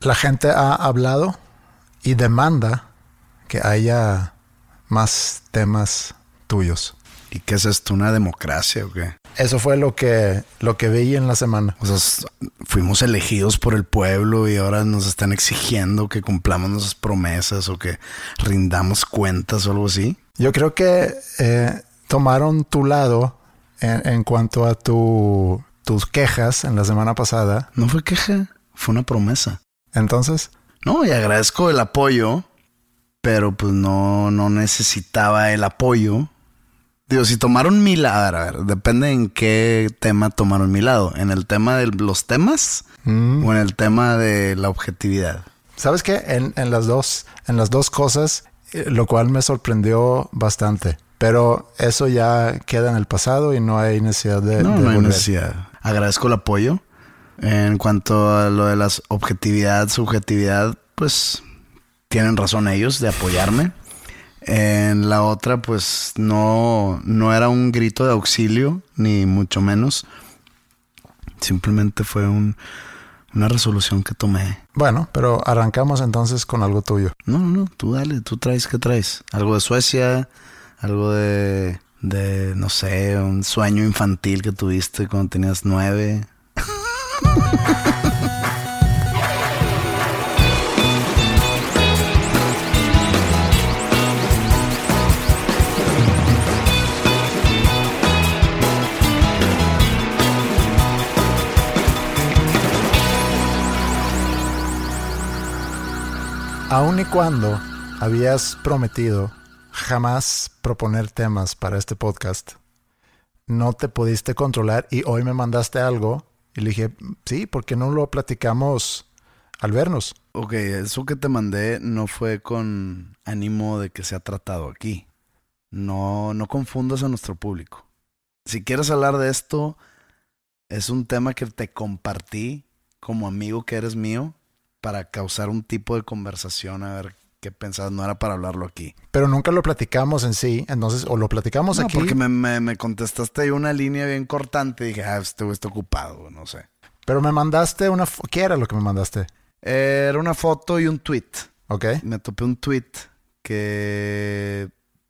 La gente ha hablado y demanda que haya más temas tuyos. ¿Y qué es esto? ¿Una democracia o qué? Eso fue lo que, lo que vi en la semana. O sea, fuimos elegidos por el pueblo y ahora nos están exigiendo que cumplamos nuestras promesas o que rindamos cuentas o algo así. Yo creo que eh, tomaron tu lado en, en cuanto a tu, tus quejas en la semana pasada. No fue queja, fue una promesa. Entonces, No, y agradezco el apoyo, pero pues no, no necesitaba el apoyo. Digo, si tomaron mi lado, a ver, a ver, depende en qué tema tomaron mi lado. ¿En el tema de los temas mm, o en el tema de la objetividad? ¿sabes qué? En, en las dos, en las dos cosas, eh, lo cual me sorprendió bastante. Pero eso ya queda en el pasado y no hay necesidad de, No, de no hay necesidad. Agradezco el apoyo. En cuanto a lo de la objetividad, subjetividad, pues tienen razón ellos de apoyarme. En la otra, pues no, no era un grito de auxilio, ni mucho menos. Simplemente fue un, una resolución que tomé. Bueno, pero arrancamos entonces con algo tuyo. No, no, no, tú dale, tú traes, ¿qué traes? Algo de Suecia, algo de, de, no sé, un sueño infantil que tuviste cuando tenías nueve. Aun y cuando habías prometido jamás proponer temas para este podcast, no te pudiste controlar y hoy me mandaste algo y le dije, sí, porque no lo platicamos al vernos? Ok, eso que te mandé no fue con ánimo de que sea tratado aquí. No, no confundas a nuestro público. Si quieres hablar de esto, es un tema que te compartí como amigo que eres mío para causar un tipo de conversación, a ver qué pensabas. No era para hablarlo aquí. Pero nunca lo platicamos en sí, entonces o lo platicamos No, aquí. porque me, me- me contestaste ahí una línea bien cortante y dije, ah, este está ocupado, no sé. Pero me mandaste una... ¿Qué era lo que me mandaste? Era una foto y un tweet. ¿Ok? me topé un tweet que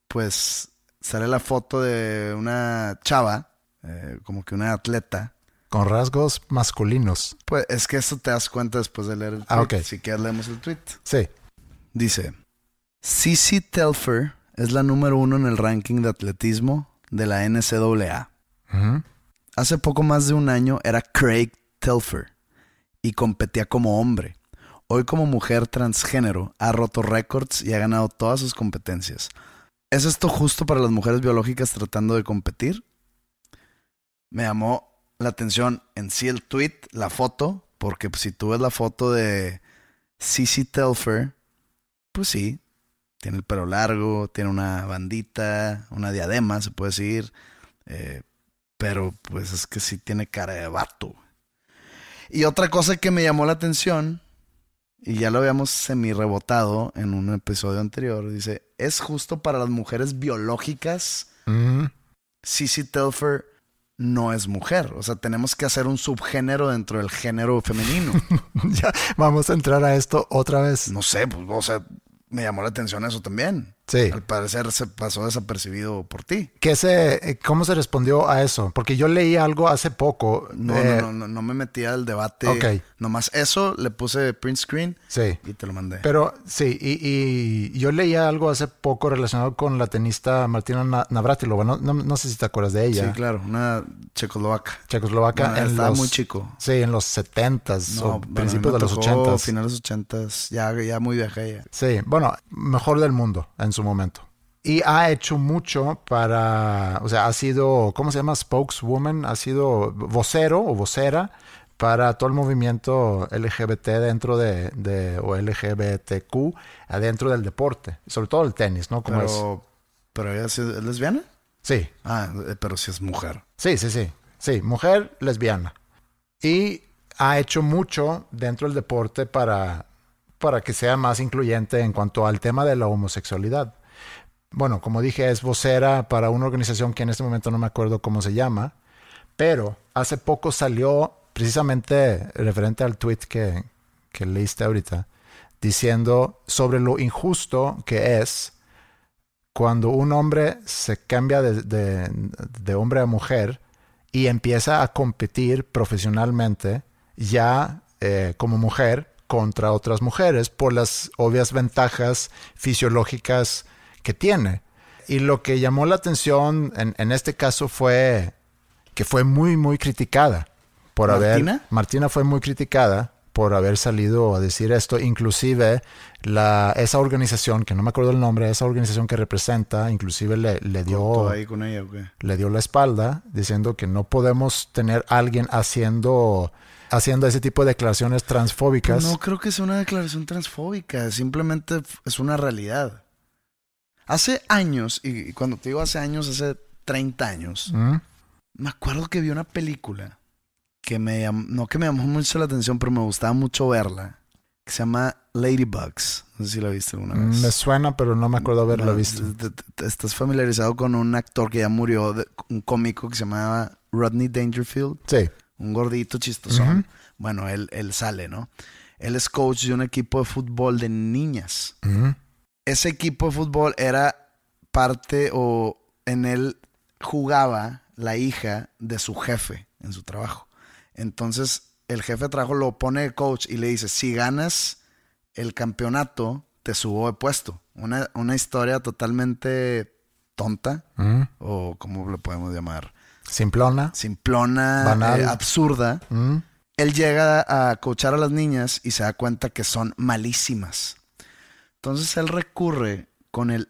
pues sale la foto de una chava, eh, como que una atleta. Con rasgos masculinos. Pues es que eso te das cuenta después de leer el tweet. Ah, ok. Si quieres leemos el tweet. Sí. Dice, Cici Telfer es la número uno en el ranking de atletismo de la NCAA. Hace poco más de un año era Craig Telfer y competía como hombre. Hoy como mujer transgénero ha roto récords y ha ganado todas sus competencias. ¿Es esto justo para las mujeres biológicas tratando de competir? Me llamó la atención en sí el tweet, la foto, porque pues, si tú ves la foto de Cici Telfer, pues sí, tiene el pelo largo, tiene una bandita, una diadema, se puede decir, eh, pero pues es que sí tiene cara de vato. Y otra cosa que me llamó la atención, y ya lo habíamos semi rebotado en un episodio anterior, dice, ¿es justo para las mujeres biológicas? Ujú. Cici Telfer no es mujer. O sea, tenemos que hacer un subgénero dentro del género femenino. ya vamos a entrar a esto otra vez. No sé, pues, o sea, me llamó la atención eso también. Sí. Al parecer se pasó desapercibido por ti. ¿Qué se, eh, ¿Cómo se respondió a eso? Porque yo leí algo hace poco. No, eh, no, no, no, no me metí al debate. Ok. Nomás eso, le puse print screen Sí. y te lo mandé. Pero sí, y, y yo leía algo hace poco relacionado con la tenista Martina Na- Navratilova. No, no, no sé si te acuerdas de ella. sí, claro, una checoslovaca. Checoslovaca. Bueno, en estaba los- muy chico. Sí, en los 70s No, o bueno, principios de los tocó 80s. Finales de los 80s, ya, ya muy vieja ella. Sí, bueno, mejor del mundo en su momento. Y ha hecho mucho para, o sea, ha sido, ¿cómo se llama? Spokeswoman, ha sido vocero o vocera para todo el movimiento LGBT dentro de, de o LGBTQ adentro del deporte, sobre todo el tenis, ¿no? Como es. Pero, pero ella es lesbiana. Sí, Ah, eh, pero sí es mujer. sí, sí, sí. Sí, mujer lesbiana. Y ha hecho mucho dentro del deporte para, para que sea más incluyente en cuanto al tema de la homosexualidad. Bueno, como dije, es vocera para una organización que en este momento no me acuerdo cómo se llama, pero hace poco salió precisamente referente al tweet que, que leíste ahorita, diciendo sobre lo injusto que es cuando un hombre se cambia de, de- hombre a mujer y empieza a competir profesionalmente ya eh, como mujer contra otras mujeres por las obvias ventajas fisiológicas que tiene. Y lo que llamó la atención en, en este caso fue que fue muy, muy criticada por ¿Martina? haber... Martina fue muy criticada por haber salido a decir esto. Inclusive la, esa organización, que no me acuerdo el nombre, esa organización que representa, inclusive le, le dio le dio la espalda diciendo que no podemos tener a alguien haciendo haciendo ese tipo de declaraciones transfóbicas. No creo que sea una declaración transfóbica, simplemente es una realidad. Hace años, y cuando te digo hace años, hace 30 años, ¿Mm? me acuerdo que vi una película que me no que me llamó mucho la atención, pero me gustaba mucho verla, que se llama Ladybugs. No sé si la viste alguna vez. Me suena, pero no me acuerdo haberla visto. Estás familiarizado con un actor que ya murió, un cómico que se llamaba Rodney Dangerfield, Sí. Un gordito chistosón. Ujú. Bueno, él, él sale, ¿no? Él es coach de un equipo de fútbol de niñas. Ese equipo de fútbol era parte o en él jugaba la hija de su jefe en su trabajo. Entonces el jefe de trabajo lo pone de coach y le dice, si ganas el campeonato, te subo de puesto. Una, una historia totalmente tonta o como le podemos llamar, Simplona. simplona, Banal. eh, absurda. ¿Mm? Él llega a coachar a las niñas y se da cuenta que son malísimas. Entonces él recurre con el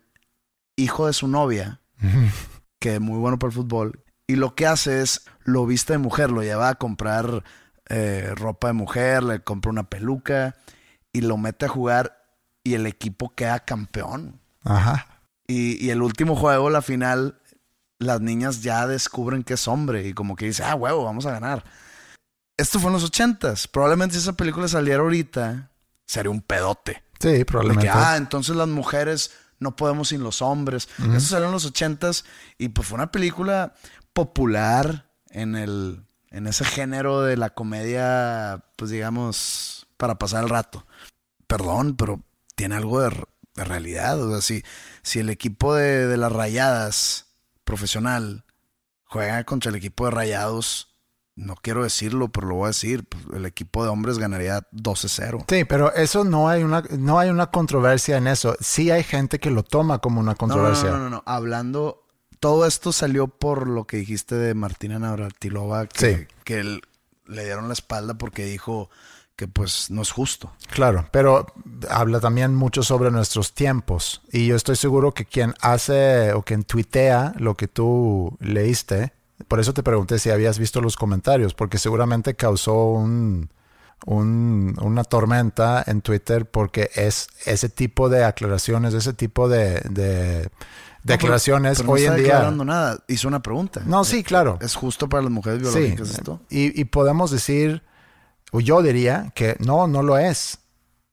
hijo de su novia, que es muy bueno para el fútbol, y lo que hace es lo viste de mujer, lo lleva a comprar eh, ropa de mujer, le compra una peluca y lo mete a jugar y el equipo queda campeón. Ajá. Y, y el último juego, la final, las niñas ya descubren que es hombre y como que dice, ah, huevo, vamos a ganar. Esto fue en los ochentas. Probablemente si esa película saliera ahorita, sería un pedote. Sí, De probablemente. que, ah, entonces las mujeres no podemos sin los hombres. Eso salió en los ochentas y pues fue una película popular en el en ese género de la comedia, pues digamos, para pasar el rato. Perdón, pero tiene algo de, de realidad. O sea, si, si el equipo de, de las rayadas profesional juega contra el equipo de rayados, no quiero decirlo, pero lo voy a decir, pues, el equipo de hombres ganaría 12-0. Sí, pero eso no hay una no hay una controversia en eso. Sí hay gente que lo toma como una no, controversia. No, no, no, no. Hablando, todo esto salió por lo que dijiste de Martina Navratilova, que, Sí. que él- le dieron la espalda porque dijo que pues no es justo. Claro, pero habla también mucho sobre nuestros tiempos. Y yo estoy seguro que quien hace o quien tuitea lo que tú leíste, por eso te pregunté si habías visto los comentarios, porque seguramente causó un, un- una tormenta en Twitter porque es ese tipo de aclaraciones, ese tipo de, de declaraciones Pero no hoy está en día. declarando nada. Hizo una pregunta. No, sí, claro. ¿Es justo para las mujeres Sí, biológicas esto? y, y podemos decir, o yo diría que no, no lo es.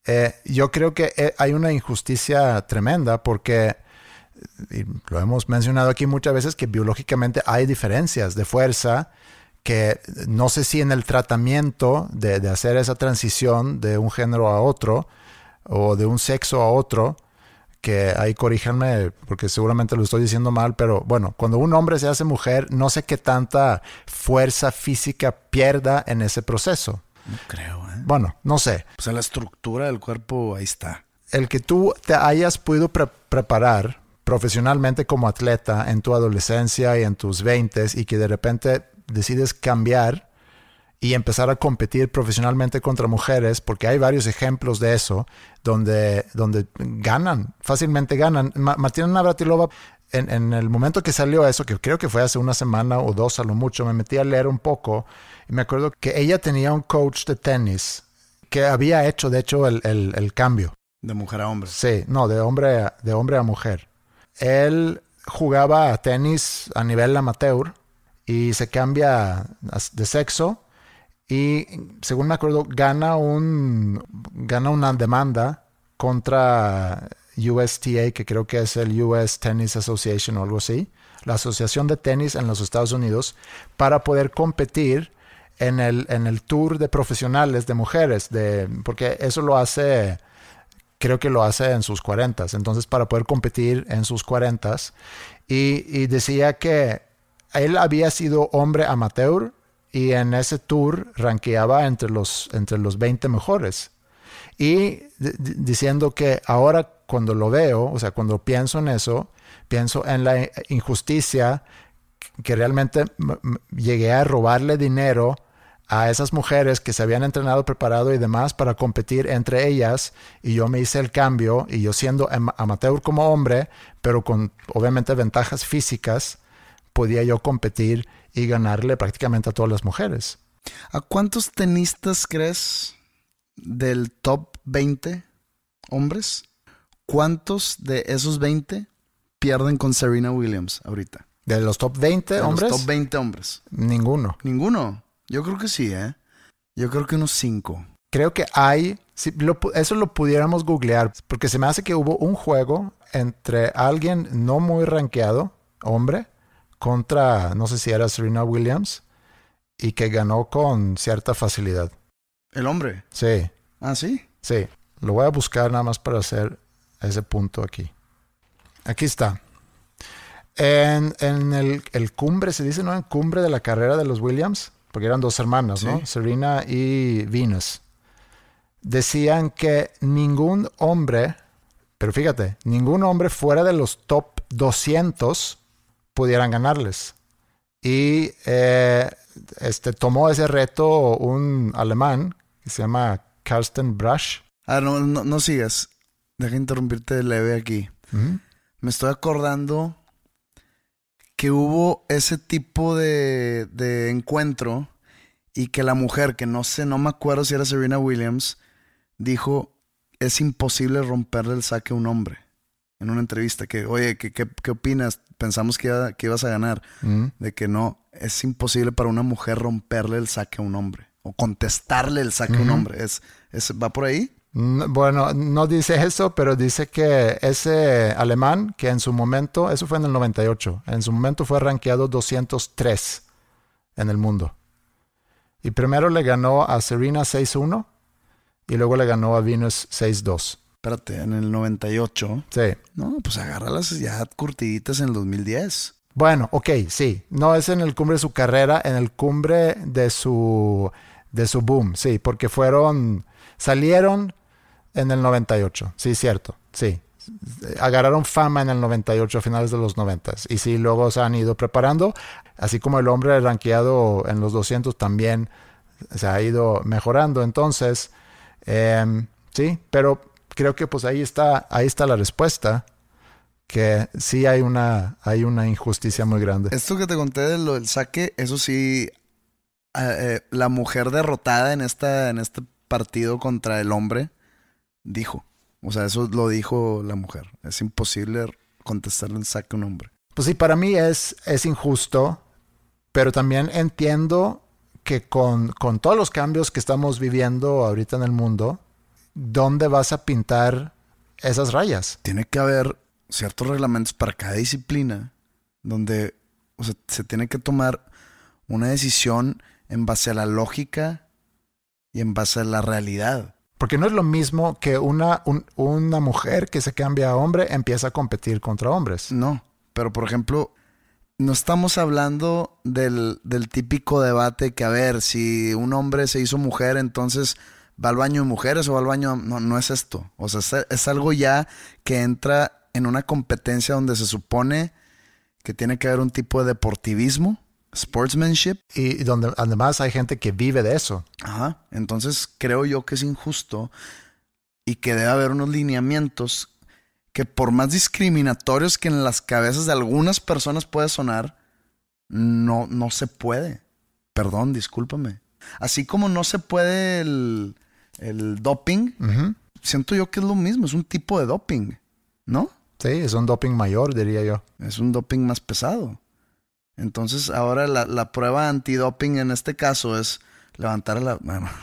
Eh, yo creo que eh, hay una injusticia tremenda porque, lo hemos mencionado aquí muchas veces, que biológicamente hay diferencias de fuerza que no sé si en el tratamiento de, de hacer esa transición de un género a otro o de un sexo a otro, que ahí corríjanme porque seguramente lo estoy diciendo mal, pero bueno, cuando un hombre se hace mujer, no sé qué tanta fuerza física pierda en ese proceso. No creo, ¿eh? Bueno, no sé. O sea, la estructura del cuerpo ahí está. El que tú te hayas podido pre- preparar profesionalmente como atleta en tu adolescencia y en tus 20 y que de repente decides cambiar y empezar a competir profesionalmente contra mujeres, porque hay varios ejemplos de eso, donde, donde ganan, fácilmente ganan. Ma- Martina Navratilova, en, en el momento que salió eso, que creo que fue hace una semana o dos a lo mucho, me metí a leer un poco y me acuerdo que ella tenía un coach de tenis que había hecho, de hecho, el, el- el cambio. De mujer a hombre. Sí, no, de hombre, a- de hombre a mujer. Él jugaba a tenis a nivel amateur y se cambia de sexo y según me acuerdo gana un gana una demanda contra USTA que creo que es el US Tennis Association o algo así, la Asociación de Tenis en los Estados Unidos para poder competir en el en el tour de profesionales de mujeres de porque eso lo hace creo que lo hace en sus 40, entonces para poder competir en sus 40 y, y decía que él había sido hombre amateur y en ese tour rankeaba entre los, entre los 20 mejores. Y di- di- diciendo que ahora cuando lo veo, o sea, cuando pienso en eso, pienso en la injusticia que realmente llegué a robarle dinero a esas mujeres que se habían entrenado, preparado y demás para competir entre ellas y yo me hice el cambio y yo siendo am- amateur como hombre, pero con obviamente ventajas físicas, podía yo competir y ganarle prácticamente a todas las mujeres. ¿A cuántos tenistas crees del top 20 hombres? ¿Cuántos de esos 20 pierden con Serena Williams ahorita? De los top 20 De los hombres, top 20 hombres. ninguno. Ninguno. Yo creo que sí, ¿eh? Yo creo que unos 5. Creo que hay, si lo eso lo pudiéramos googlear, porque se me hace que hubo un juego entre alguien no muy rankeado, hombre, contra, no sé si era Serena Williams, y que ganó con cierta facilidad. El hombre. Sí, Ah, sí. sí. Lo voy a buscar nada más para hacer ese punto aquí. Aquí está. En, en el, el cumbre, se dice, ¿no? En cumbre de la carrera de los Williams, porque eran dos hermanas, ¿no? Serena y Venus. Decían que ningún hombre, pero fíjate, ningún hombre fuera de los top 200 pudieran ganarles. Y eh, este, tomó ese reto un alemán que se llama Karsten Brasch. Ah, no, no, no sigas. Deja interrumpirte leve aquí. Me estoy acordando que hubo ese tipo de, de encuentro y que la mujer, que no sé, no me acuerdo si era Serena Williams, dijo, es imposible romperle el saque a un hombre. En una entrevista, que, oye, ¿qué, qué, qué opinas? Pensamos que, iba- que ibas a ganar. Ujú. De que no, es imposible para una mujer romperle el saque a un hombre. O contestarle el saque a un hombre. ¿Es, es, ¿Va por ahí? No, Bueno, no dice eso, pero dice que ese alemán, que en su momento, eso fue en el 98, en su momento fue rankeado 203 en el mundo. Y primero le ganó a Serena 6-1 y luego le ganó a Venus 6-2. Espérate, en el 98. Sí. No, pues agárralas ya curtiditas en el 2010. Bueno, ok, sí. No es en el cumbre de su carrera, en el cumbre de su, de su boom, sí, porque fueron, salieron en el 98, sí, cierto, sí. Agarraron fama en el 98, a finales de los 90. Y sí, luego se han ido preparando, así como el hombre rankeado en los 200 también se ha ido mejorando. Entonces, em, sí, pero creo que pues ahí está, ahí está la respuesta que sí hay una, hay una injusticia muy grande. Esto que te conté de lo del saque, eso sí, eh, eh, la mujer derrotada en, esta, en este partido contra el hombre dijo. O sea, eso lo dijo la mujer. Es imposible contestarle el saque a un hombre. Pues sí, para mí es, es injusto, pero también entiendo que con, con todos los cambios que estamos viviendo ahorita en el mundo, ¿dónde vas a pintar esas rayas? Tiene que haber ciertos reglamentos para cada disciplina donde o sea, se tiene que tomar una decisión en base a la lógica y en base a la realidad. Porque no es lo mismo que una, un- una mujer que se cambia a hombre empieza a competir contra hombres. No, pero por ejemplo, no estamos hablando del, del típico debate que, a ver, si un hombre se hizo mujer, entonces va al baño de mujeres o va al baño... No, no es esto. O sea, es, es algo ya que entra en una competencia donde se supone que tiene que haber un tipo de deportivismo, sportsmanship. Y donde además hay gente que vive de eso. Ajá. Entonces creo yo que es injusto y que debe haber unos lineamientos que por más discriminatorios que en las cabezas de algunas personas puede sonar, no, no se puede. Perdón, discúlpame. Así como no se puede el, el doping, siento yo que es lo mismo, es un tipo de doping, ¿no? Sí, es un doping mayor, diría yo. Es un doping más pesado. Entonces ahora la, la prueba antidoping en este caso es levantar la... Bueno.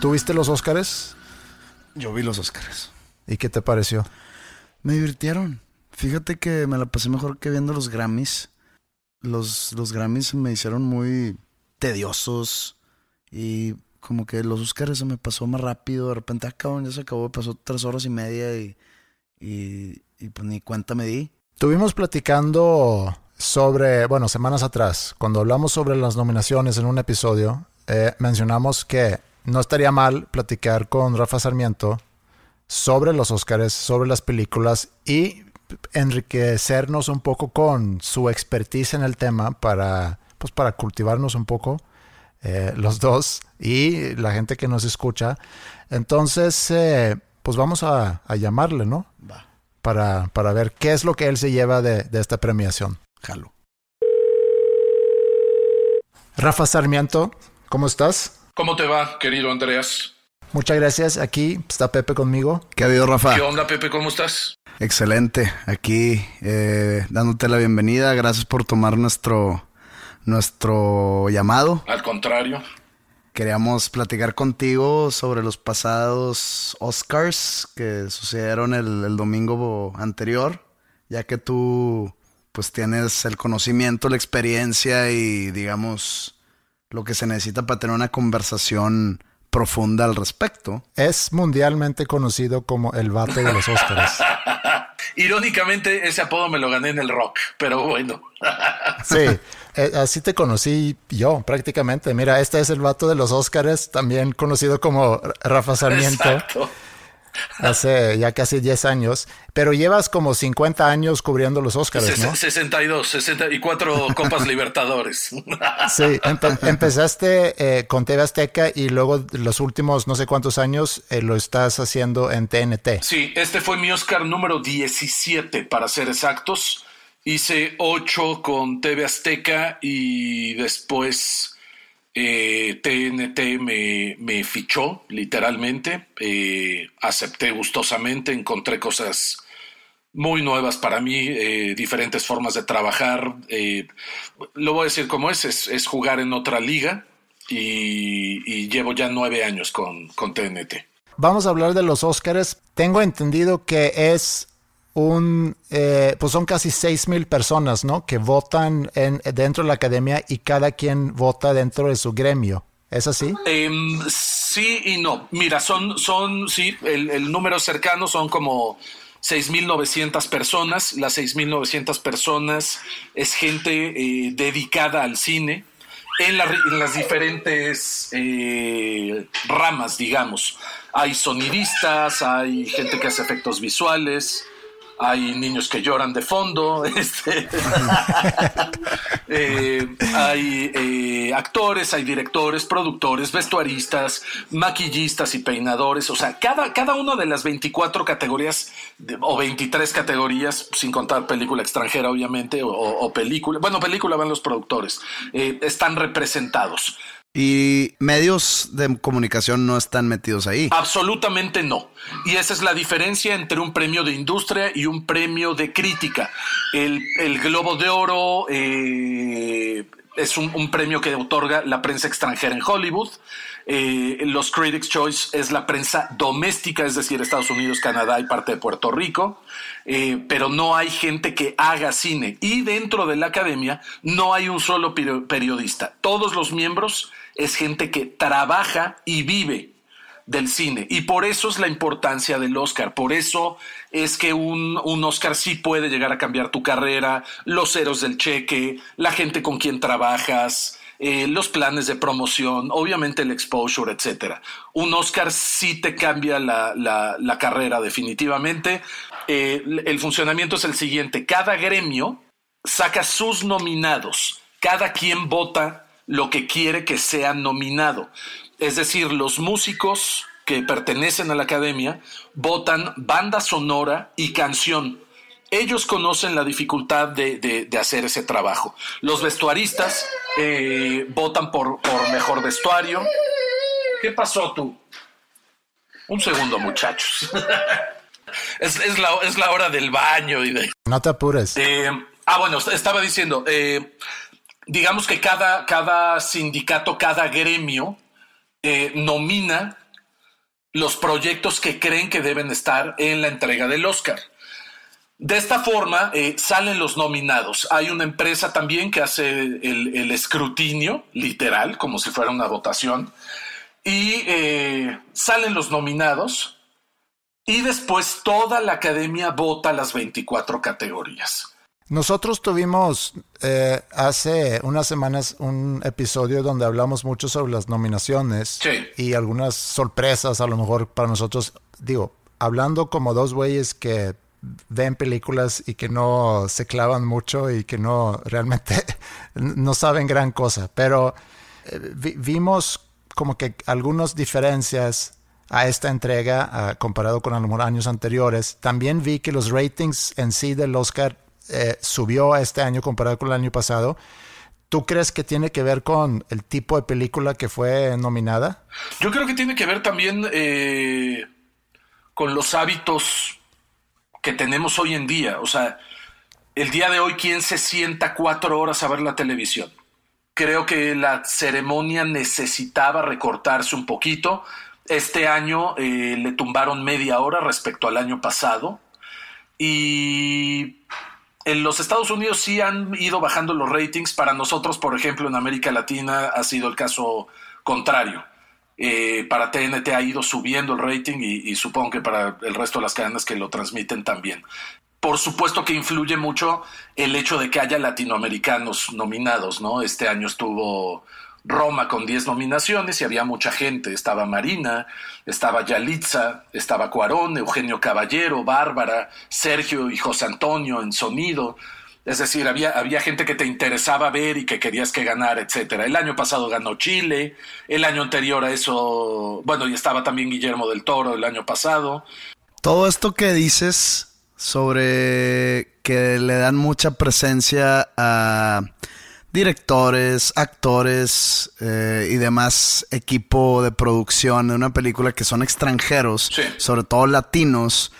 ¿Tuviste los Óscares? Yo vi los Oscars. ¿Y qué te pareció? Me divirtieron. Fíjate que me la pasé mejor que viendo los Grammys. Los, los Grammys me hicieron muy tediosos y como que los Oscars se me pasó más rápido. De repente, ah, cabrón, ya se acabó. Pasó tres horas y media y, y, y pues ni cuenta me di. Estuvimos platicando sobre, bueno, semanas atrás, cuando hablamos sobre las nominaciones en un episodio, eh, mencionamos que no estaría mal platicar con Rafa Sarmiento sobre los Óscares, sobre las películas y enriquecernos un poco con su expertise en el tema para, pues, para cultivarnos un poco eh, los dos y la gente que nos escucha. Entonces, eh, pues vamos a, a llamarle, ¿no? Va, para, para ver qué es lo que él se lleva de, de esta premiación. jalo. Rafa Sarmiento, ¿cómo estás? ¿Cómo te va, querido Andreas? Muchas gracias. Aquí está Pepe conmigo. ¿Qué ha habido, Rafa? ¿Qué onda, Pepe? ¿Cómo estás? Excelente. Aquí eh, dándote la bienvenida. Gracias por tomar nuestro, nuestro llamado. Al contrario. Queríamos platicar contigo sobre los pasados Oscars que sucedieron el, el domingo anterior, ya que tú pues tienes el conocimiento, la experiencia y digamos lo que se necesita para tener una conversación profunda al respecto. Es mundialmente conocido como el vato de los Óscares. Irónicamente, ese apodo me lo gané en el rock, pero bueno. Sí, eh, así te conocí yo prácticamente. Mira, este es el vato de los Óscares, también conocido como Rafa Sarmiento, Exacto. hace ya casi 10 años, pero llevas como 50 años cubriendo los Óscares, ¿no? Ses- 62, 64 Copas Libertadores. Sí, empe- empezaste eh, con TV Azteca y luego los últimos no sé cuántos años eh, lo estás haciendo en TNT. Sí, este fue mi Oscar número 17, para ser exactos. Hice 8 con TV Azteca y después eh, TNT me, me fichó, literalmente. Eh, acepté gustosamente, encontré cosas muy nuevas para mí, eh, diferentes formas de trabajar. eh, lo voy a decir como es, es, es jugar en otra liga y, y llevo ya nueve años con, con TNT. Vamos a hablar de los Óscares. Tengo entendido que es un, eh, pues son casi 6 mil personas, ¿no? Que votan en, dentro de la academia y cada quien vota dentro de su gremio. ¿Es así? Em, sí y no. Mira, son, son, sí, el, número cercano son como 6.900 personas. Las 6.900 personas es gente eh, dedicada al cine en las diferentes eh, ramas, digamos. Hay sonidistas, hay gente que hace efectos visuales, hay niños que lloran de fondo, este, eh, hay eh, actores, hay directores, productores, vestuaristas, maquillistas y peinadores. O sea, cada, cada una de las 24 categorías o 23 categorías, sin contar película extranjera, obviamente, o, o película. Bueno, película van los productores, eh, están representados. Y medios de comunicación no están metidos ahí. Absolutamente no. Y esa es la diferencia entre un premio de industria y un premio de crítica. El, el Globo de Oro eh, es un, premio que otorga la prensa extranjera en Hollywood. Eh, los Critics' Choice es la prensa doméstica, es decir, Estados Unidos, Canadá y parte de Puerto Rico. Eh, pero no hay gente que haga cine. Y dentro de la academia no hay un solo periodista. Todos los miembros es gente que trabaja y vive del cine. Y por eso es la importancia del Oscar. Por eso es que un, un, Oscar sí puede llegar a cambiar tu carrera, los ceros del cheque, la gente con quien trabajas, eh, los planes de promoción, obviamente el exposure, etcétera. Un Oscar sí te cambia la, la, carrera definitivamente. Eh, el funcionamiento es el siguiente. Cada gremio saca sus nominados. Cada quien vota lo que quiere que sea nominado. Es decir, los músicos que pertenecen a la academia votan banda sonora y canción. Ellos conocen la dificultad de, hacer ese trabajo. Los vestuaristas eh, votan por, por mejor vestuario. ¿Qué pasó tú? Un segundo, muchachos. es, la, hora del baño y de... No te apures. Eh, ah, bueno, estaba diciendo, eh, digamos que cada, cada sindicato, cada gremio eh, nomina los proyectos que creen que deben estar en la entrega del Oscar. De esta forma eh, salen los nominados. Hay una empresa también que hace el, escrutinio, literal, como si fuera una votación, y eh, salen los nominados y después toda la academia vota las 24 categorías. Nosotros tuvimos eh, hace unas semanas un episodio donde hablamos mucho sobre las nominaciones y algunas sorpresas a lo mejor para nosotros, digo, hablando como dos güeyes que ven películas y que no se clavan mucho y que no realmente no saben gran cosa, pero eh, vimos como que algunas diferencias a esta entrega comparado con a lo mejor años anteriores. También vi que los ratings en sí del Oscar eh, subió este año comparado con el año pasado. ¿Tú crees que tiene que ver con el tipo de película que fue nominada? Yo creo que tiene que ver también eh, con los hábitos que tenemos hoy en día. O sea, el día de hoy, ¿quién se sienta cuatro horas a ver la televisión? Creo que la ceremonia necesitaba recortarse un poquito. Este año eh, le tumbaron media hora respecto al año pasado. Y en los Estados Unidos sí han ido bajando los ratings. Para nosotros, por ejemplo, en América Latina ha sido el caso contrario. Eh, para TNT ha ido subiendo el rating y, supongo que para el resto de las cadenas que lo transmiten también. Por supuesto que influye mucho el hecho de que haya latinoamericanos nominados, ¿no? Este año estuvo Roma con 10 nominaciones y había mucha gente. Estaba Marina, estaba Yalitza, estaba Cuarón, Eugenio Caballero, Bárbara, Sergio y José Antonio en sonido. Es decir, había, había gente que te interesaba ver y que querías que ganara, etcétera. El año pasado ganó Chile, el año anterior a eso, bueno, y estaba también Guillermo del Toro el año pasado. Todo esto que dices sobre que le dan mucha presencia a directores, actores eh, y demás equipo de producción de una película que son extranjeros, sobre todo latinos,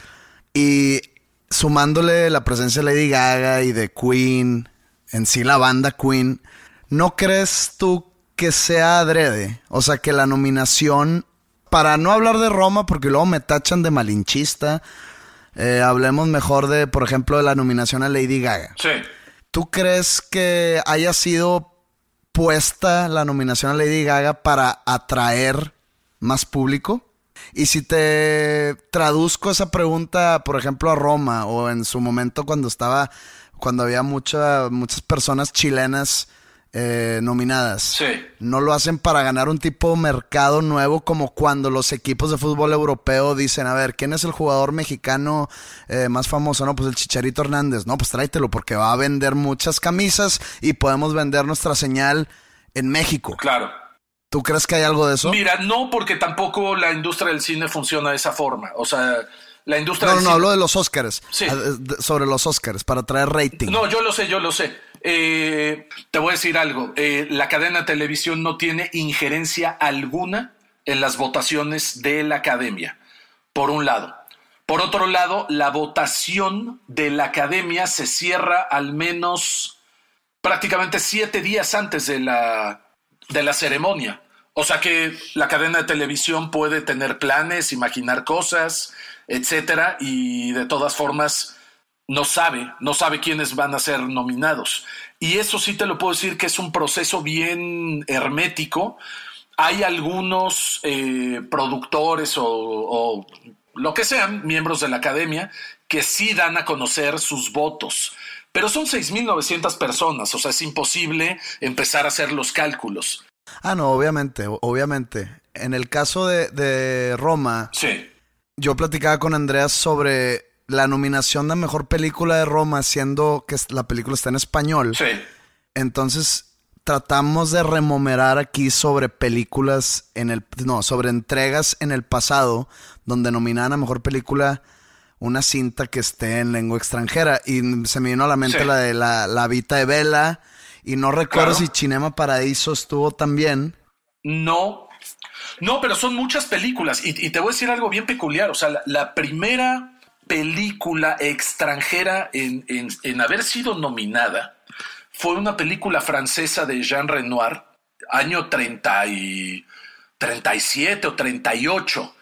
y sumándole la presencia de Lady Gaga y de Queen, en sí la banda Queen, ¿no crees tú que sea adrede? O sea, que la nominación, para no hablar de Roma, porque luego me tachan de malinchista, eh, hablemos mejor de, por ejemplo, de la nominación a Lady Gaga. Sí. ¿Tú crees que haya sido puesta la nominación a Lady Gaga para atraer más público? Y si te traduzco esa pregunta, por ejemplo, a Roma o en su momento cuando estaba, cuando había muchas personas chilenas eh, nominadas. Sí. No lo hacen para ganar un tipo de mercado nuevo como cuando los equipos de fútbol europeo dicen, a ver, ¿quién es el jugador mexicano eh, más famoso? No, pues el Chicharito Hernández. No, pues tráetelo porque va a vender muchas camisas y podemos vender nuestra señal en México. Claro. ¿Tú crees que hay algo de eso? Mira, no, porque tampoco la industria del cine funciona de esa forma. O sea, la industria no, del no, cine... hablo de los Oscars. Sí. Ah, sobre los Oscars, para traer rating. No, yo lo sé, yo lo sé. Eh, te voy a decir algo, eh, la cadena de televisión no tiene injerencia alguna en las votaciones de la academia, por un lado. Por otro lado, la votación de la academia se cierra al menos prácticamente siete días antes de la, de la ceremonia. O sea que la cadena de televisión puede tener planes, imaginar cosas, etcétera, y de todas formas no sabe, no sabe quiénes van a ser nominados. Y eso sí te lo puedo decir que es un proceso bien hermético. Hay algunos eh, productores o lo que sean, miembros de la academia, que sí dan a conocer sus votos. Pero son 6.900 personas, o sea, es imposible empezar a hacer los cálculos. Ah, no, obviamente, obviamente. En el caso de, Roma, sí. yo platicaba con Andreas sobre la nominación de mejor película de Roma, siendo que la película está en español. Sí. Entonces, tratamos de remomerar aquí sobre películas en el. No, sobre entregas en el pasado, donde nominaban a mejor película una cinta que esté en lengua extranjera. Y se me vino a la mente la de la, la Vita de Vela y no recuerdo si Cinema Paradiso estuvo también. No, no, pero son muchas películas. Y, te voy a decir algo bien peculiar. O sea, la, primera película extranjera en, en, haber sido nominada fue una película francesa de Jean Renoir, año 30 y 37 o 38,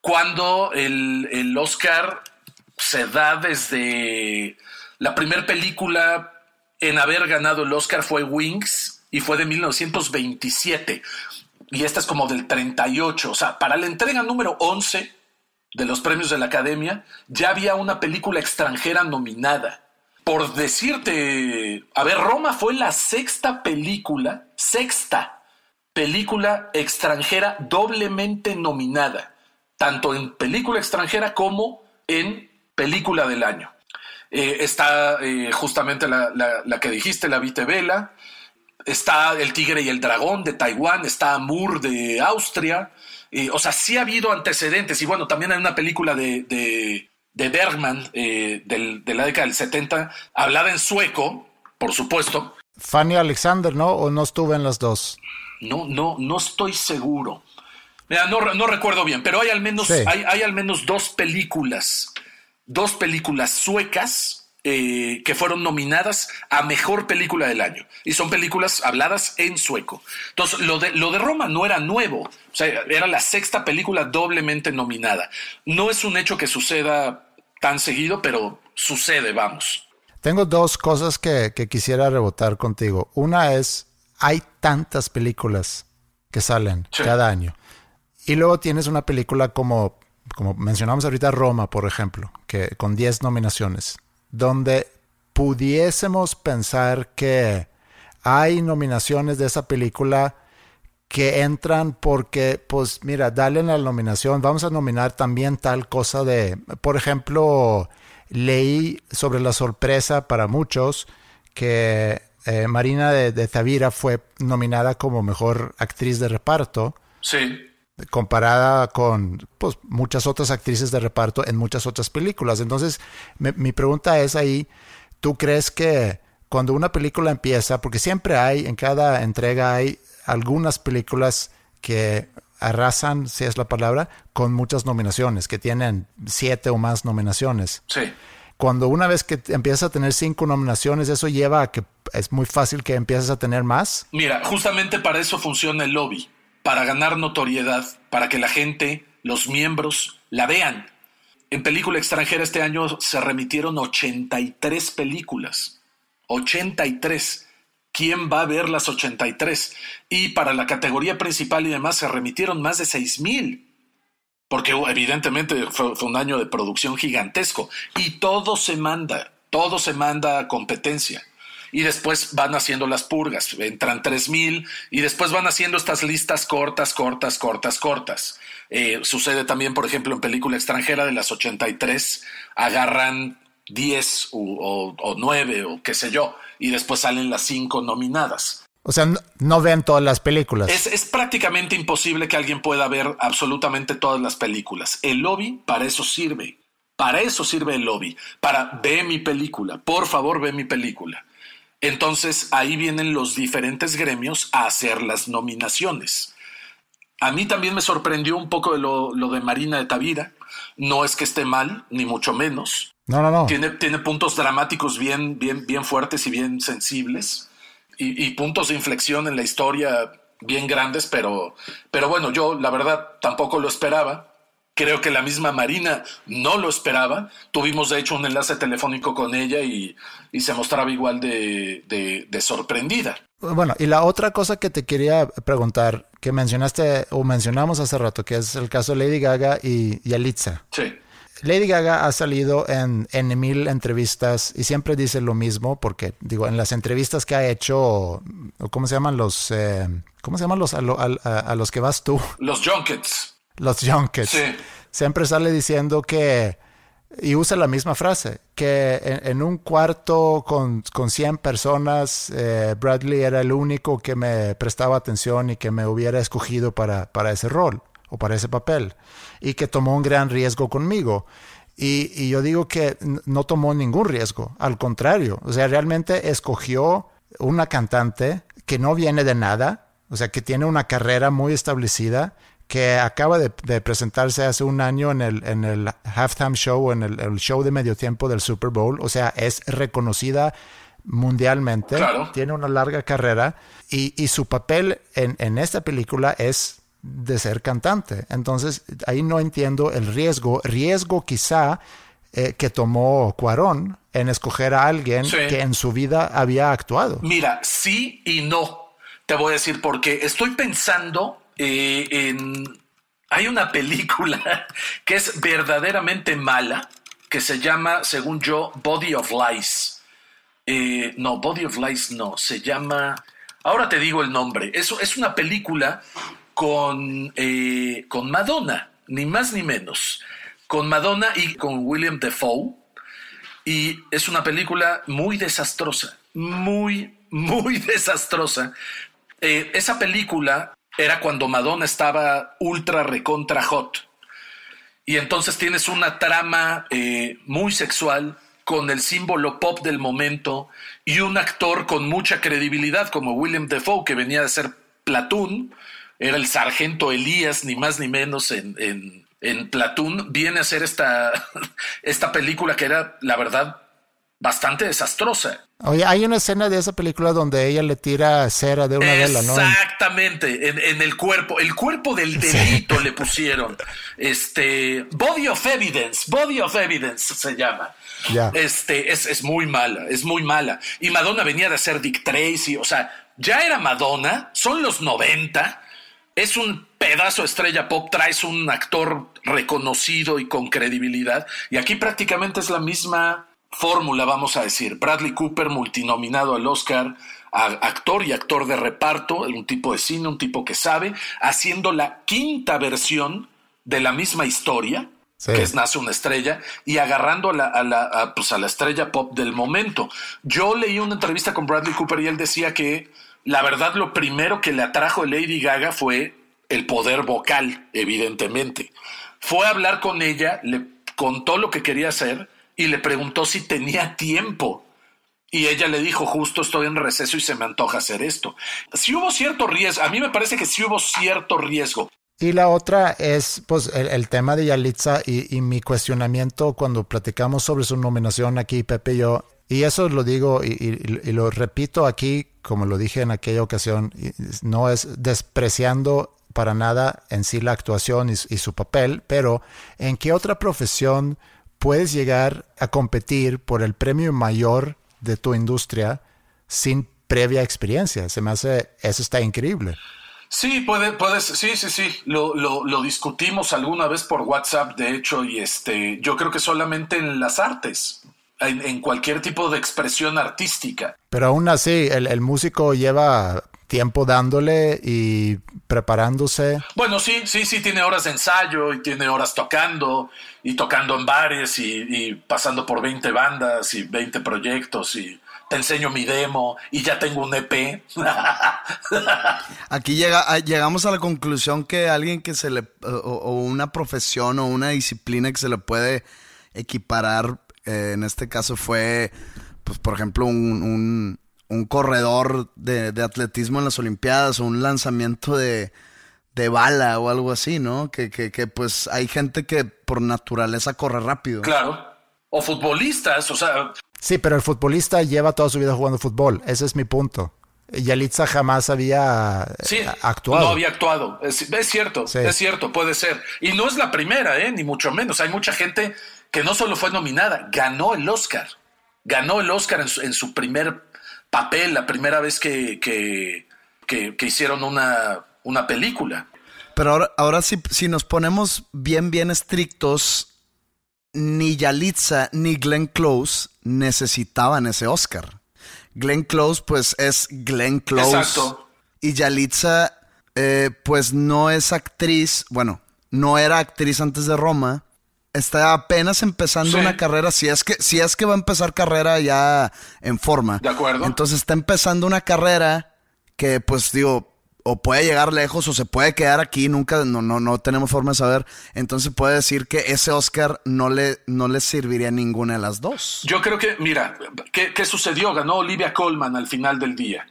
cuando el, el Oscar se da desde la primera película en haber ganado el Oscar fue Wings y fue de 1927. Y esta es como del 38. O sea, para la entrega número 11 de los premios de la Academia, ya había una película extranjera nominada. Por decirte, a ver, Roma fue la sexta película, sexta película extranjera doblemente nominada, tanto en película extranjera como en película del año. Eh, está eh, justamente la, que dijiste, la Vela, está El Tigre y el Dragón de Taiwán, está Amur de Austria, o sea, sí ha habido antecedentes, y bueno, también hay una película de, de, Bergman de la década del 70, hablada en sueco, por supuesto. Fanny Alexander, ¿no? ¿O no estuve en las dos? No, no, no estoy seguro. no, no recuerdo bien, pero hay al menos, hay, hay al menos dos películas dos películas suecas eh, que fueron nominadas a mejor película del año. Y son películas habladas en sueco. Entonces, lo de, lo de Roma no era nuevo. O sea, era la sexta película doblemente nominada. No es un hecho que suceda tan seguido, pero sucede, vamos. Tengo dos cosas que, quisiera rebotar contigo. Una es, hay tantas películas que salen cada año. Y luego tienes una película como como mencionamos ahorita Roma, por ejemplo, que con 10 nominaciones, donde pudiésemos pensar que hay nominaciones de esa película que entran porque, pues mira, dale la nominación, vamos a nominar también tal cosa de, por ejemplo, leí sobre la sorpresa para muchos que eh, Marina de, de Tavira fue nominada como mejor actriz de reparto. Sí comparada con pues, muchas otras actrices de reparto en muchas otras películas. Entonces, mi pregunta es ahí, ¿tú crees que cuando una película empieza, porque siempre hay, en cada entrega hay algunas películas que arrasan, si es la palabra, con muchas nominaciones, que tienen siete o más nominaciones. Sí. Cuando una vez que empiezas a tener cinco nominaciones, eso lleva a que es muy fácil que empieces a tener más. Mira, justamente para eso funciona el lobby para ganar notoriedad, para que la gente, los miembros, la vean. En película extranjera este año se remitieron 83 películas. 83. ¿Quién va a ver las 83? Y para la categoría principal y demás se remitieron más de 6 mil. Porque evidentemente fue, fue un año de producción gigantesco. Y todo se manda, todo se manda a competencia y después van haciendo las purgas, entran 3.000 y después van haciendo estas listas cortas, cortas, cortas, cortas. Eh, sucede también, por ejemplo, en película extranjera de las 83, agarran 10 o, o, 9 o qué sé yo, y después salen las 5 nominadas. O sea, no, ven todas las películas. Es, es, prácticamente imposible que alguien pueda ver absolutamente todas las películas. El lobby para eso sirve. Para eso sirve el lobby. Para ve mi película. Por favor, ve mi película. Entonces ahí vienen los diferentes gremios a hacer las nominaciones. A mí también me sorprendió un poco de lo, de Marina de Tavira. No es que esté mal, ni mucho menos. No, no, no. Tiene, tiene puntos dramáticos bien, bien, bien fuertes y bien sensibles. y, puntos de inflexión en la historia bien grandes, pero, pero bueno, yo la verdad tampoco lo esperaba. Creo que la misma Marina no lo esperaba. Tuvimos de hecho un enlace telefónico con ella y, se mostraba igual de, de, sorprendida. Bueno, y la otra cosa que te quería preguntar, que mencionaste o mencionamos hace rato, que es el caso de Lady Gaga y Yalitza. Sí. Lady Gaga ha salido en, en mil entrevistas y siempre dice lo mismo porque, digo, en las entrevistas que ha hecho, ¿cómo se llaman los, eh, cómo se llaman los, a, los que vas tú? Los junkets. Los junkets. Sí. Siempre sale diciendo que, y usa la misma frase, que en, un cuarto con, con 100 personas, eh, Bradley era el único que me prestaba atención y que me hubiera escogido para, para ese rol o para ese papel y que tomó un gran riesgo conmigo. Y, yo digo que no tomó ningún riesgo, al contrario, o sea, realmente escogió una cantante que no viene de nada, o sea, que tiene una carrera muy establecida, que acaba de, presentarse hace un año en el, en el halftime show, en el, show de medio tiempo del Super Bowl, o sea, es reconocida mundialmente, tiene una larga carrera y, y su papel en, en esta película es de ser cantante. Entonces, ahí no entiendo el riesgo. Riesgo quizá eh, que tomó Cuarón en escoger a alguien que en su vida había actuado. Mira, sí y no. Te voy a decir porque estoy pensando eh. Hay una película que es verdaderamente mala, que se llama, según yo, Body of Lies. Eh, no, Body of Lies no, se llama... Ahora te digo el nombre. Eso es una película con, eh, con Madonna, ni más ni menos. Con Madonna y con William Defoe. Y es una película muy desastrosa, muy, muy desastrosa. Esa película era cuando Madonna estaba ultra recontra hot. Y entonces tienes una trama eh, muy sexual con el símbolo pop del momento y un actor con mucha credibilidad como William Defoe, que venía de ser Platoon, era el sargento Elías, ni más ni menos en, en, en Platoon, viene a hacer esta, esta película que era, la verdad, bastante desastrosa. Oye, hay una escena de esa película donde ella le tira cera de una vela, ¿no? Exactamente, en, el cuerpo, el cuerpo del delito le pusieron. Este, Body of Evidence, Body of Evidence se llama. Este, es, es muy mala, es muy mala. Y Madonna venía de hacer Dick Tracy, o sea, ya era Madonna, son los 90 es un pedazo de estrella pop, traes un actor reconocido y con credibilidad, y aquí prácticamente es la misma fórmula, vamos a decir. Bradley Cooper, multinominado al Oscar, actor y actor de reparto, un tipo de cine, un tipo que sabe, haciendo la quinta versión de la misma historia, que es Nace una estrella, y agarrando a la, a la, pues a la estrella pop del momento. Yo leí una entrevista con Bradley Cooper y él decía que la verdad lo primero que le atrajo a Lady Gaga fue el poder vocal, evidentemente. Fue a hablar con ella, le contó lo que quería hacer y le preguntó si tenía tiempo. Y ella le dijo, justo estoy en receso y se me antoja hacer esto. Si hubo cierto riesgo, a mí me parece que sí hubo cierto riesgo. Y la otra es pues el, tema de Yalitza y, mi cuestionamiento cuando platicamos sobre su nominación aquí, Pepe y yo. Y eso lo digo y lo repito aquí como lo dije en aquella ocasión, no es despreciando para nada en sí la actuación y, su papel, pero ¿en qué otra profesión puedes llegar a competir por el premio mayor de tu industria sin previa experiencia? Se me hace, eso está increíble. Sí, puede, puedes, sí, sí, sí. Lo, lo, lo, discutimos alguna vez por WhatsApp, de hecho, y este, yo creo que solamente en las artes en, cualquier tipo de expresión artística. Pero aún así, el, músico lleva tiempo dándole y preparándose. Bueno, sí, sí, sí, tiene horas de ensayo y tiene horas tocando y tocando en bares y, pasando por 20 bandas y 20 proyectos y te enseño mi demo y ya tengo un EP. Aquí llega, ah, llegamos a la conclusión que alguien que se le, o una profesión o una disciplina que se le puede equiparar eh, en este caso fue, pues, por ejemplo, un, corredor de, atletismo en las Olimpiadas o un lanzamiento de, bala o algo así, ¿no? Que, que, pues hay gente que por naturaleza corre rápido. Claro. O futbolistas, o sea. Sí, pero el futbolista lleva toda su vida jugando fútbol. Ese es mi punto. Yalitza jamás había eh, Sí, actuado. no había actuado. Es, es cierto, Sí. es cierto, puede ser. Y no es la primera, ¿eh? ni mucho menos. Hay mucha gente que no solo fue nominada, ganó el Oscar. Ganó el Oscar en su, en su primer papel, la primera vez que, que, que- que hicieron una, una película. Pero ahora, ahora si, si nos ponemos bien, bien estrictos, ni Yalitza ni Glenn Close necesitaban ese Oscar. Glenn Close, pues es Glenn Close. Exacto. Y Yalitza, eh, pues no es actriz, bueno, no era actriz antes de Roma. Está apenas empezando Sí. una carrera, si es que, si es que va a empezar carrera ya en forma. De acuerdo. Entonces está empezando una carrera que, pues digo, o puede llegar lejos o se puede quedar aquí, nunca, no, no, no tenemos forma de saber. Entonces puede decir que ese Oscar no le, no le serviría a ninguna de las dos. Yo creo que, mira, ¿qué, qué sucedió? Ganó Olivia Colman al final del día.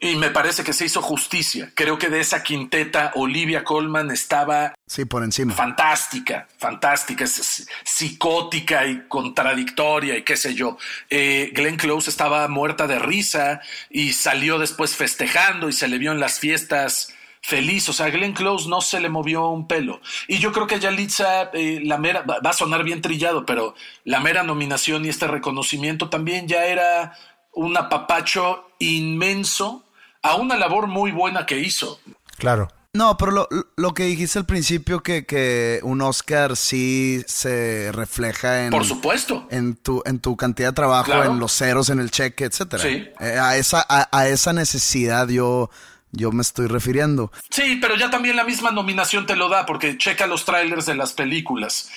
Y, y me parece que se hizo justicia. Creo que de esa quinteta, Olivia Colman estaba Sí, por encima. fantástica, fantástica, es- psicótica y contradictoria y qué sé yo. Eh, Glenn Close estaba muerta de risa y salió después festejando y se le vio en las fiestas feliz. O sea, a Glenn Close no se le movió un pelo. Y yo creo que Yalitza, eh, la mera, va a sonar bien trillado, pero la mera nominación y este reconocimiento también ya era un apapacho inmenso a una labor muy buena que hizo. Claro. No, pero lo, lo que dijiste al principio, que, que un Oscar sí se refleja en, Por supuesto. en, tu, en tu cantidad de trabajo, Claro. en los ceros, en el cheque, etcétera. Sí. Eh, a, esa, a, a esa necesidad yo, yo me estoy refiriendo. Sí, pero ya también la misma nominación te lo da, porque checa los trailers de las películas.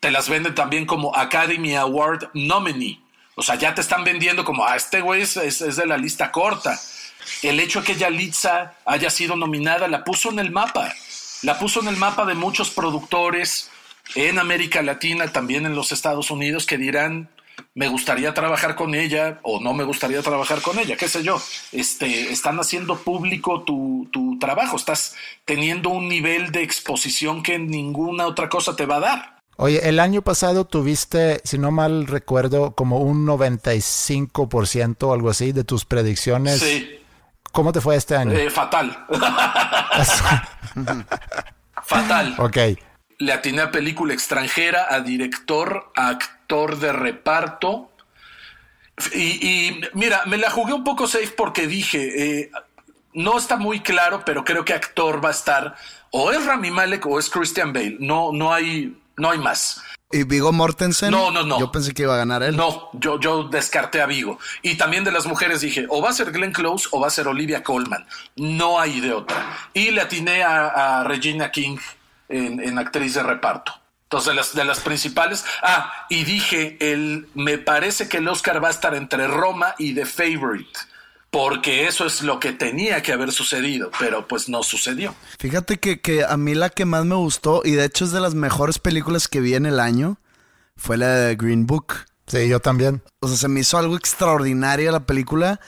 Te las venden también como Academy Award nominee. O sea, ya te están vendiendo como, ah, este güey es, es- de la lista corta. El hecho de que Yalitza haya sido nominada la puso en el mapa. La puso en el mapa de muchos productores en América Latina, también en los Estados Unidos, que dirán, me gustaría trabajar con ella o no me gustaría trabajar con ella, qué sé yo. Este, están haciendo público tu, tu trabajo, estás teniendo un nivel de exposición que ninguna otra cosa te va a dar. Oye, el año pasado tuviste, si no mal recuerdo, como un 95% o algo así de tus predicciones. Sí, ¿Cómo te fue este año? eh, fatal. fatal. ok. Le atiné a película extranjera, a director, a actor de reparto. Y, y, mira, me la jugué un poco safe porque dije, eh, no está muy claro, pero creo que actor va a estar o es Rami Malek o es Christian Bale. No, no hay, no hay más. ¿Y Vigo Mortensen? No, no, no. Yo pensé que iba a ganar él. No, yo, yo descarté a Vigo. Y también de las mujeres dije, o va a ser Glenn Close o va a ser Olivia Colman. No hay de otra. Y le atiné a, a Regina King en, en actriz de reparto. Entonces, de las, de las principales. Ah, y dije, el, me parece que el Oscar va a estar entre Roma y The Favorite. Porque eso es lo que tenía que haber sucedido, pero pues no sucedió. Fíjate que, que a mí la que más me gustó, y de hecho es de las mejores películas que vi en el año, fue la de Green Book. Sí, yo también. O sea, se me hizo algo extraordinario la película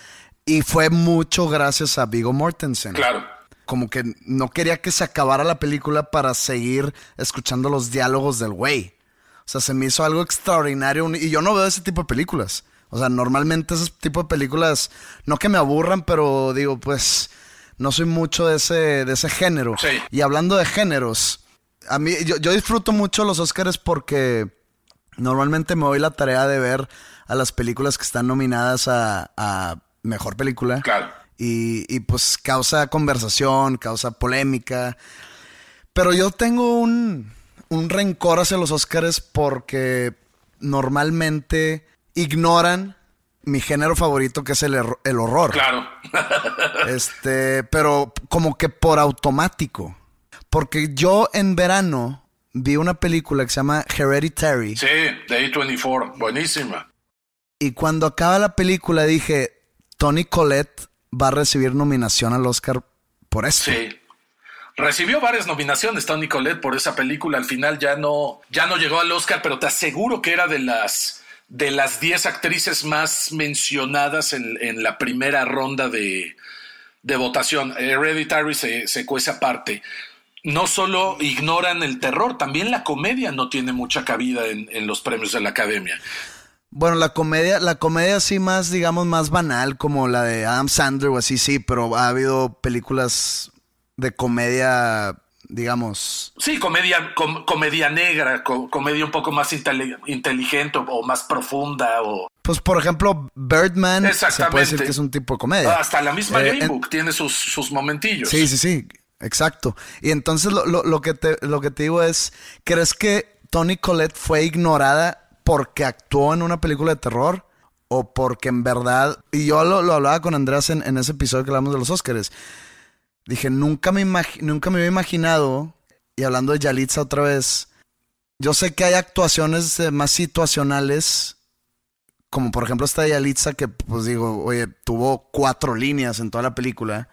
y fue mucho gracias a Vigo Mortensen. Claro. Como que no quería que se acabara la película para seguir escuchando los diálogos del güey. O sea, se me hizo algo extraordinario y yo no veo ese tipo de películas. O sea, normalmente ese tipo de películas, no que me aburran, pero digo, pues, no soy mucho de ese, de ese género. Sí. Y hablando de géneros, a mí, yo, yo disfruto mucho los Oscars porque normalmente me doy la tarea de ver a las películas que están nominadas a, a mejor película. Claro. Y, y, pues causa conversación, causa polémica. Pero yo tengo un, un rencor hacia los Oscars porque normalmente ignoran mi género favorito que es el, el horror. Claro. Este, pero como que por automático. Porque yo en verano vi una película que se llama Hereditary. Sí, de A24. Buenísima. Y cuando acaba la película dije, Tony Collette va a recibir nominación al Oscar por esto. Sí. Recibió varias nominaciones Tony Collette por esa película. Al final ya no, ya no llegó al Oscar, pero te aseguro que era de las de las 10 actrices más mencionadas en, en la primera ronda de, de votación. Hereditary se, se cuece aparte. No solo ignoran el terror, también la comedia no tiene mucha cabida en, en los premios de la academia. Bueno, la comedia, la comedia así más, digamos, más banal, como la de Adam Sandler o así, sí, pero ha habido películas de comedia, digamos. Sí, comedia, com- comedia negra, co- comedia un poco más inteligente o más profunda o Pues, por ejemplo, Birdman se puede decir que es un tipo de comedia. hasta la misma Eh, Green en- Book tiene sus, sus momentillos. Sí, sí, sí, exacto. Y entonces lo, lo- lo que te, lo que te digo es, ¿crees que Tony Collette fue ignorada porque actuó en una película de terror? O porque en verdad, y yo lo, lo hablaba con Andreas en, en ese episodio que hablamos de los Oscars, dije, nunca me, nunca me había imaginado, y hablando de Yalitza otra vez, yo sé que hay actuaciones más situacionales, como por ejemplo esta de Yalitza que pues digo, oye, tuvo cuatro líneas en toda la película.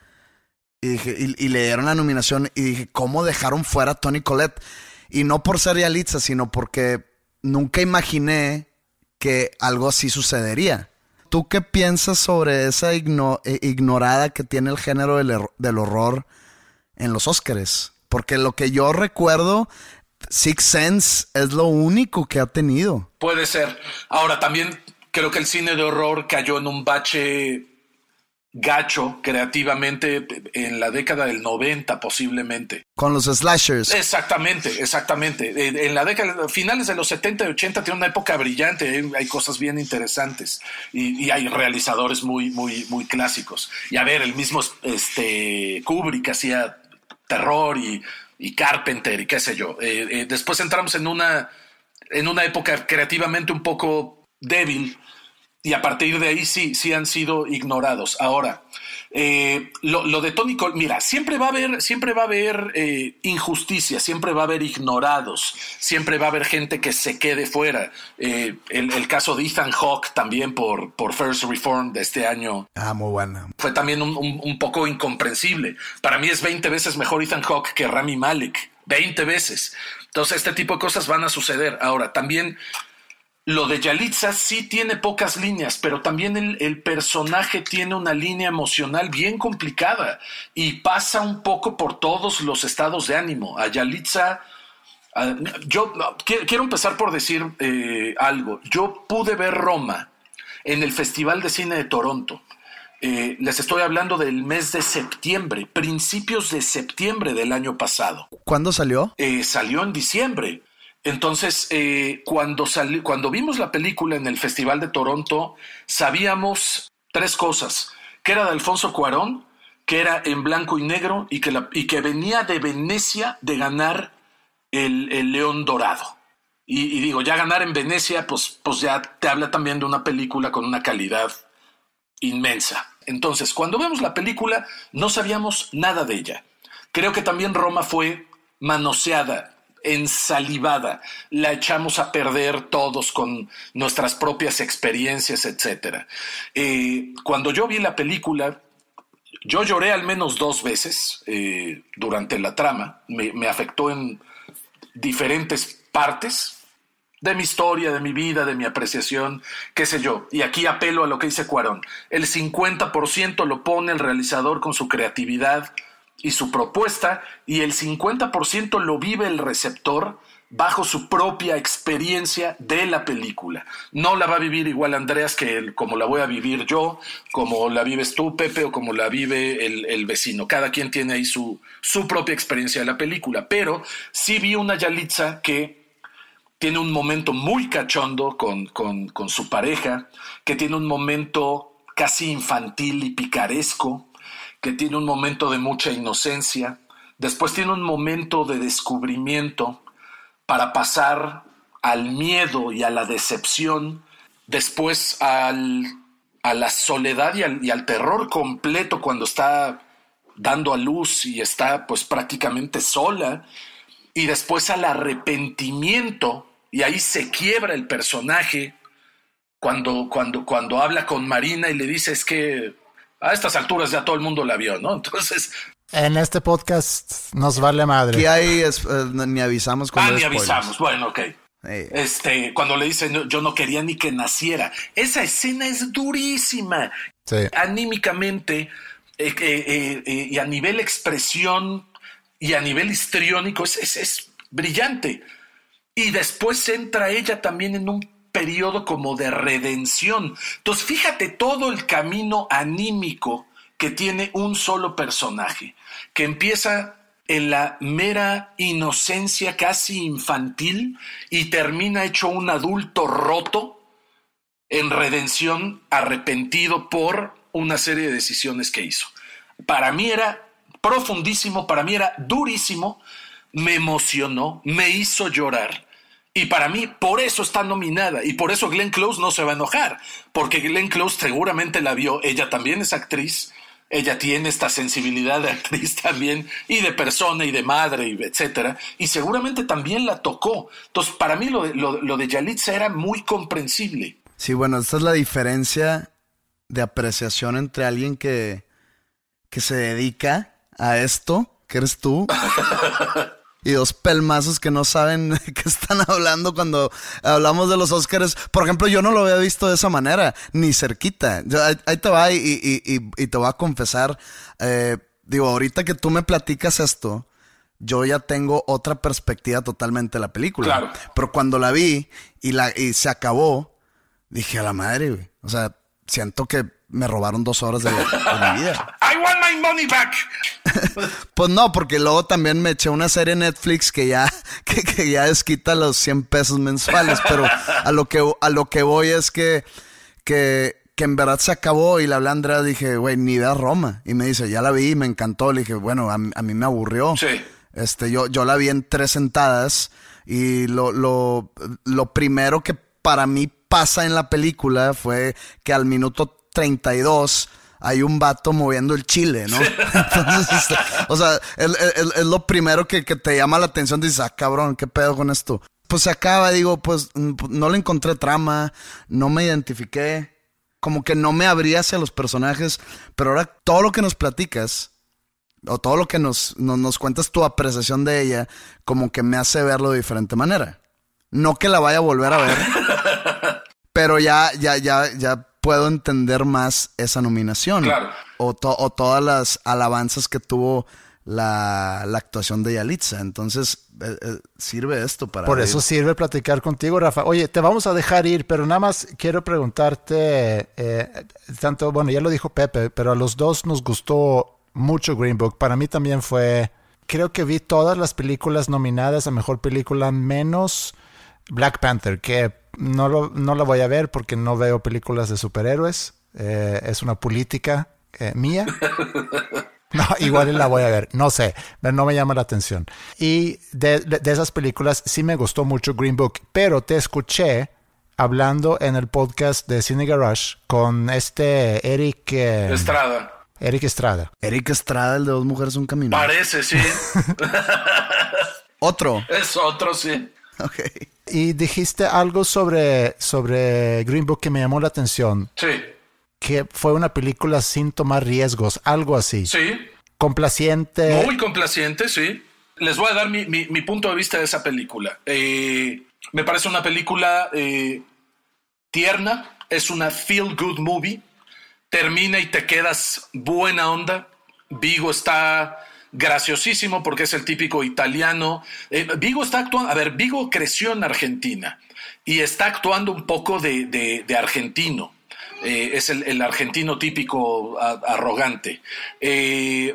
Y, dije, y le dieron la nominación y dije, ¿cómo dejaron fuera a Tony Collette? Y no por ser Yalitza, sino porque nunca imaginé que algo así sucedería. ¿Tú qué piensas sobre esa eh, ignorada que tiene el género del, del horror en los Óscares? Porque lo que yo recuerdo, Six Sense es lo único que ha tenido. Puede ser. Ahora, también creo que el cine de horror cayó en un bache gacho creativamente en la década del 90 posiblemente. Con los slashers. Exactamente, exactamente. En en la década, finales de los 70 y 80 tiene una época brillante, hay, hay cosas bien interesantes y, y hay realizadores muy, muy, muy clásicos. Y a ver, el mismo este, Kubrick hacía terror y, y Carpenter y qué sé yo. Eh, eh, después entramos en una, en una época creativamente un poco débil y a partir de ahí sí, sí han sido ignorados. Ahora, eh, lo, lo de Tony Cole, mira, siempre va a haber, siempre va a haber eh, injusticia, siempre va a haber ignorados, siempre va a haber gente que se quede fuera. Eh, el, el caso de Ethan Hawke también por, por First Reform de este año Ah, muy buena. fue también un, un- un poco incomprensible. Para mí es 20 veces mejor Ethan Hawke que Rami Malek. 20 veces. Entonces, este tipo de cosas van a suceder. Ahora, también lo de Yalitza sí tiene pocas líneas, pero también el, el personaje tiene una línea emocional bien complicada y pasa un poco por todos los estados de ánimo. A Yalitza. a- yo quiero empezar por decir eh, algo. Yo pude ver Roma en el Festival de Cine de Toronto. Eh, les estoy hablando del mes de septiembre, principios de septiembre del año pasado. ¿Cuándo salió? Eh, salió en diciembre. Entonces, eh, cuando, sali- cuando vimos la película en el Festival de Toronto, sabíamos tres cosas. Que era de Alfonso Cuarón, que era en blanco y negro y que, y que venía de Venecia de ganar el, el León Dorado. Y, y digo, ya ganar en Venecia, pues, pues ya te habla también de una película con una calidad inmensa. Entonces, cuando vemos la película, no sabíamos nada de ella. Creo que también Roma fue manoseada, ensalivada. La echamos a perder todos con nuestras propias experiencias, etc. cuando yo vi la película, yo lloré al menos dos veces eh, durante la trama. Me, me afectó en diferentes partes de mi historia, de mi vida, de mi apreciación, qué sé yo. Y aquí apelo a lo que dice Cuarón. El 50% lo pone el realizador con su creatividad y su propuesta, y el 50% lo vive el receptor bajo su propia experiencia de la película. No la va a vivir igual Andreas que como la voy a vivir yo, como la vives tú, Pepe, o como la vive el, el vecino. Cada quien tiene ahí su, su propia experiencia de la película. Pero sí vi una Yalitza que tiene un momento muy cachondo con, con, con su pareja, que tiene un momento casi infantil y picaresco, tiene un momento de mucha inocencia, después tiene un momento de descubrimiento para pasar al miedo y a la decepción, después al, a la soledad y al, y al terror completo cuando está dando a luz y está pues prácticamente sola, y después al arrepentimiento, y ahí se quiebra el personaje cuando, cuando, cuando habla con Marina y le dice es que a estas alturas ya todo el mundo la vio, ¿no? Entonces, En este podcast nos vale madre. Aquí hay, es- eh, ni avisamos ah, cuando ni hay spoilers. avisamos, bueno, ok. Este, cuando le dice "No, yo no quería ni que naciera. Esa escena es durísima. Sí. Anímicamente eh, eh, eh, eh, y a nivel expresión y a nivel histriónico es, es, es brillante. Y después entra ella también en un periodo como de redención. Entonces, fíjate todo el camino anímico que tiene un solo personaje, que empieza en la mera inocencia casi infantil y termina hecho un adulto roto en redención, arrepentido por una serie de decisiones que hizo. Para mí era profundísimo, para mí era durísimo, me emocionó, me hizo llorar. Y para mí, por eso está nominada. Y por eso Glenn Close no se va a enojar. Porque Glenn Close seguramente la vio. Ella también es actriz. Ella tiene esta sensibilidad de actriz también. Y de persona y de madre, y etcétera. Y seguramente también la tocó. Entonces, para mí lo de, lo, de Yalitza era muy comprensible. Sí, bueno, esta es la diferencia de apreciación entre alguien que, que se dedica a esto, que eres tú, y dos pelmazos que no saben qué están hablando cuando hablamos de los Oscars. Por ejemplo, yo no lo había visto de esa manera, ni cerquita. ahí, te va y, te voy a confesar. Eh, digo, ahorita que tú me platicas esto, yo ya tengo otra perspectiva totalmente de la película. Pero cuando la vi y, la, y se acabó, dije a la madre, güey. O sea, siento que me robaron dos horas de, mi vida. I want my money back. pues no, porque luego también me eché una serie en Netflix que ya, que, ya desquita los 100 pesos mensuales, pero a lo que, a lo que voy es que, que, que en verdad se acabó y la hablé a Andrea, dije, güey, ni idea Roma. Y me dice, ya la vi, me encantó. Le dije, bueno, a, mí me aburrió. Sí. Este, yo, yo la vi en tres sentadas y lo, lo, lo primero que para mí pasa en la película fue que al minuto 32 hay un vato moviendo el chile, ¿no? Entonces, este, o sea, es, lo primero que, te llama la atención. Dices, ah, cabrón, ¿qué pedo con esto? Pues se acaba, digo, pues no le encontré trama, no me identifiqué, como que no me abría hacia los personajes, pero ahora todo lo que nos platicas, o todo lo que nos, nos, nos cuentas tu apreciación de ella, como que me hace verlo de diferente manera. No que la vaya a volver a ver, pero ya, ya, ya, ya puedo entender más esa nominación. Claro. O, todas las alabanzas que tuvo la, actuación de Yalitza. Entonces, eh, eh, sirve esto para... Por eso sirve platicar contigo, Rafa. Oye, te vamos a dejar ir, pero nada más quiero preguntarte, eh, tanto, bueno, ya lo dijo Pepe, pero a los dos nos gustó mucho Green Book. Para mí también fue, creo que vi todas las películas nominadas a Mejor Película menos Black Panther, que no, lo, no la voy a ver porque no veo películas de superhéroes. Eh, es una política eh, mía. No, igual la voy a ver, no sé, no me llama la atención. Y de, esas películas sí me gustó mucho Green Book, pero te escuché hablando en el podcast de Cine Garage con este Eric eh, Estrada. Eric Estrada. Eric Estrada, el de dos mujeres un camino. Parece, sí. otro. Es otro, sí. Ok. Y dijiste algo sobre, sobre Green Book que me llamó la atención. Sí. Que fue una película sin tomar riesgos, algo así. Sí. Complaciente. Muy complaciente, sí. Les voy a dar mi, punto de vista de esa película. Eh, me parece una película eh, tierna, es una feel good movie. Termina y te quedas buena onda. Vigo está graciosísimo porque es el típico italiano. Eh, Vigo está actuando, a ver, Vigo creció en Argentina y está actuando un poco de, argentino. Eh, es el, argentino típico arrogante. Eh,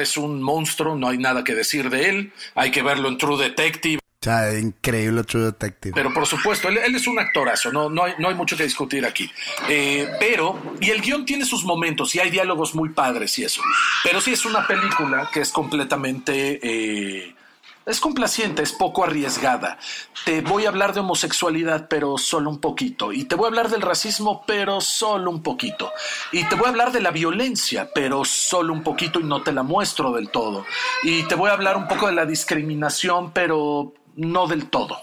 es un monstruo, no hay nada que decir de él. Hay que verlo en True Detective sea, increíble True Detective. Pero por supuesto, él, es un actorazo, no, no, hay, no hay mucho que discutir aquí. Eh, pero, y el guion tiene sus momentos y hay diálogos muy padres y eso. Pero sí es una película que es completamente... Eh, es complaciente, es poco arriesgada. Te voy a hablar de homosexualidad, pero solo un poquito. Y te voy a hablar del racismo, pero solo un poquito. Y te voy a hablar de la violencia, pero solo un poquito y no te la muestro del todo. Y te voy a hablar un poco de la discriminación, pero no del todo.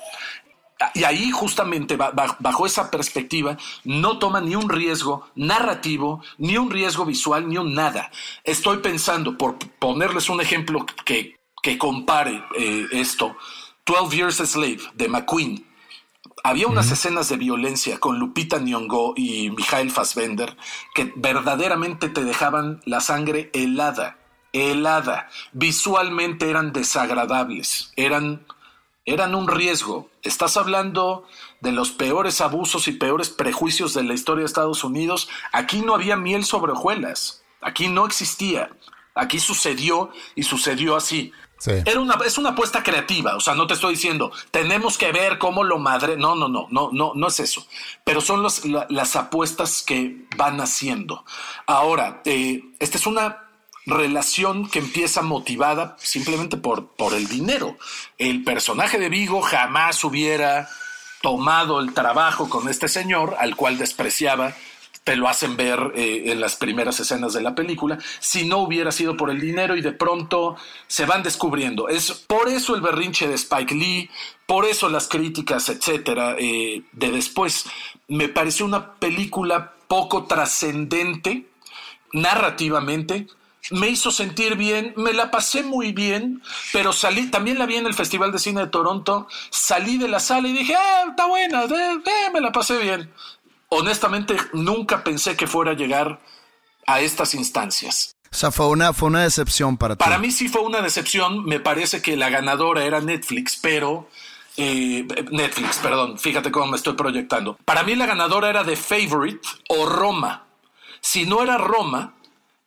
Y ahí justamente bajo esa perspectiva no toma ni un riesgo narrativo, ni un riesgo visual, ni un nada. Estoy pensando, por ponerles un ejemplo que, que compare eh, esto, 12 Years a Slave de McQueen. Había unas escenas de violencia con Lupita Nyong'o y Michael Fassbender que verdaderamente te dejaban la sangre helada, helada. Visualmente eran desagradables, eran eran un riesgo. Estás hablando de los peores abusos y peores prejuicios de la historia de Estados Unidos. Aquí no había miel sobre hojuelas. Aquí no existía. Aquí sucedió y sucedió así. Era una, es una apuesta creativa, o sea, no te estoy diciendo, tenemos que ver cómo lo madre, no, no, no, no, no, no es eso, pero son las apuestas que van haciendo. Ahora, eh, esta es una relación que empieza motivada simplemente por, por el dinero. El personaje de Vigo jamás hubiera tomado el trabajo con este señor, al cual despreciaba, te lo hacen ver eh, en las primeras escenas de la película, si no hubiera sido por el dinero y de pronto se van descubriendo. Es por eso el berrinche de Spike Lee, por eso las críticas, etcétera, eh, de después. Me pareció una película poco trascendente narrativamente, me hizo sentir bien, me la pasé muy bien, pero salí, también la vi en el Festival de Cine de Toronto, salí de la sala y dije, ah, está buena, me la pasé bien. Honestamente, nunca pensé que fuera a llegar a estas instancias. O sea, fue una, fue una decepción para ti. Para mí sí fue una decepción, me parece que la ganadora era Netflix, pero... Eh, Netflix, perdón, fíjate cómo me estoy proyectando. Para mí la ganadora era The Favorite o Roma. Si no era Roma,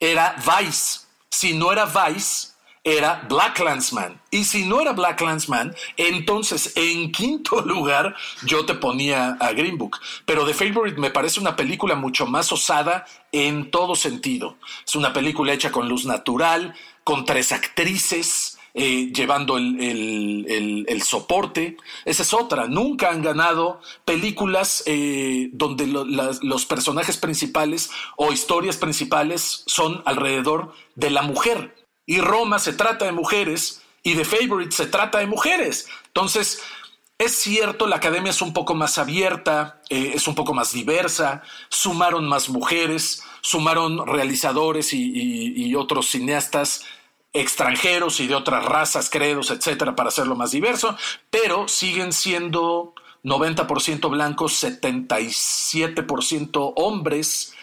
era Vice. Si no era Vice, era Black Landsman. Y si no era Black Landsman, entonces en quinto lugar yo te ponía a Green Book. Pero The Favorite me parece una película mucho más osada en todo sentido. Es una película hecha con luz natural, con tres actrices. Eh, llevando el, soporte. Esa es otra. Nunca han ganado películas eh, donde los personajes principales o historias principales son alrededor de la mujer. Y Roma se trata de mujeres y The Favorite se trata de mujeres. Entonces, es cierto, la academia es un poco más abierta, eh, es un poco más diversa, sumaron más mujeres, sumaron realizadores y otros cineastas extranjeros y de otras razas, credos, etcétera, para hacerlo más diverso, pero siguen siendo 90% blancos, 77% hombres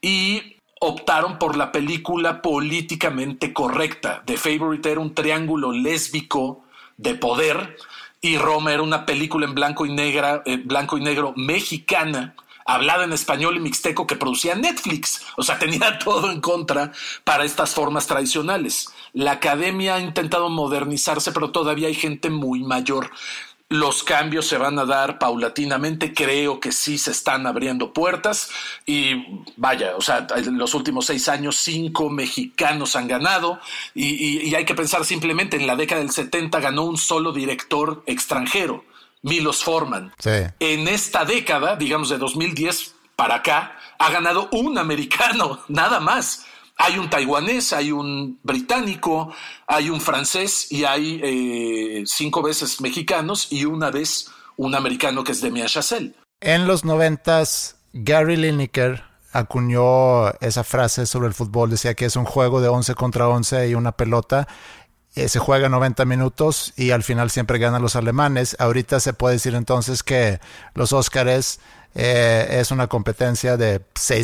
y optaron por la película políticamente correcta. The Favorite era un triángulo lésbico de poder y Roma era una película en blanco y eh, blanco y negro mexicana hablada en español y mixteco que producía Netflix. O sea, tenía todo en contra para estas formas tradicionales. La academia ha intentado modernizarse, pero todavía hay gente muy mayor. Los cambios se van a dar paulatinamente, creo que sí se están abriendo puertas y vaya, o sea, en los últimos seis años cinco mexicanos han ganado y, hay que pensar simplemente en la década del 70 ganó un solo director extranjero, Milos Forman. En esta década, digamos de 2010 para acá, ha ganado un americano, nada más hay un taiwanés, hay un británico, hay un francés y hay eh, cinco veces mexicanos y una vez un americano que es Demian Chazelle. En los noventas, Gary Lineker acuñó esa frase sobre el fútbol, decía que es un juego de 11 contra 11 y una pelota. Eh, se juega 90 minutos y al final siempre ganan los alemanes. Ahorita se puede decir entonces que los Óscares eh, es una competencia de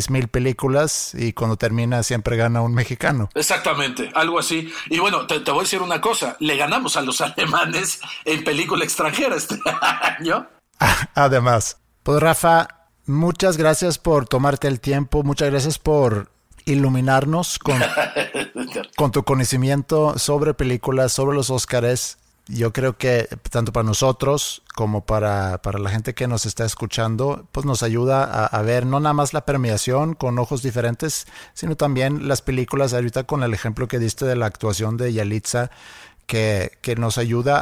mil películas y cuando termina siempre gana un mexicano. Exactamente, algo así. Y bueno, te, voy a decir una cosa, le ganamos a los alemanes en película extranjera este año. Además, pues Rafa, muchas gracias por tomarte el tiempo, muchas gracias por iluminarnos con, con tu conocimiento sobre películas, sobre los Óscares yo creo que tanto para nosotros como para, para, la gente que nos está escuchando, pues nos ayuda a, ver no nada más la premiación con ojos diferentes, sino también las películas, ahorita con el ejemplo que diste de la actuación de Yalitza, que, que nos ayuda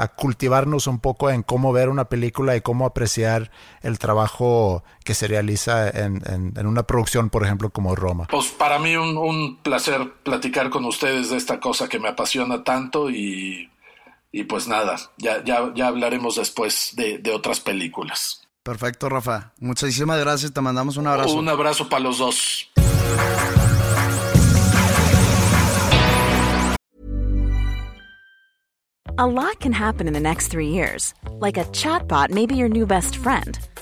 a, cultivarnos un poco en cómo ver una película y cómo apreciar el trabajo que se realiza en, en, una producción, por ejemplo, como Roma. Pues para mí un placer platicar con ustedes de esta cosa que me apasiona tanto y y pues nada, ya, ya, ya hablaremos después de, de otras películas. Perfecto, Rafa. Muchísimas gracias. Te mandamos un abrazo. Un abrazo para los dos. A lot can happen in the next three years. Like a chatbot may be your new best friend.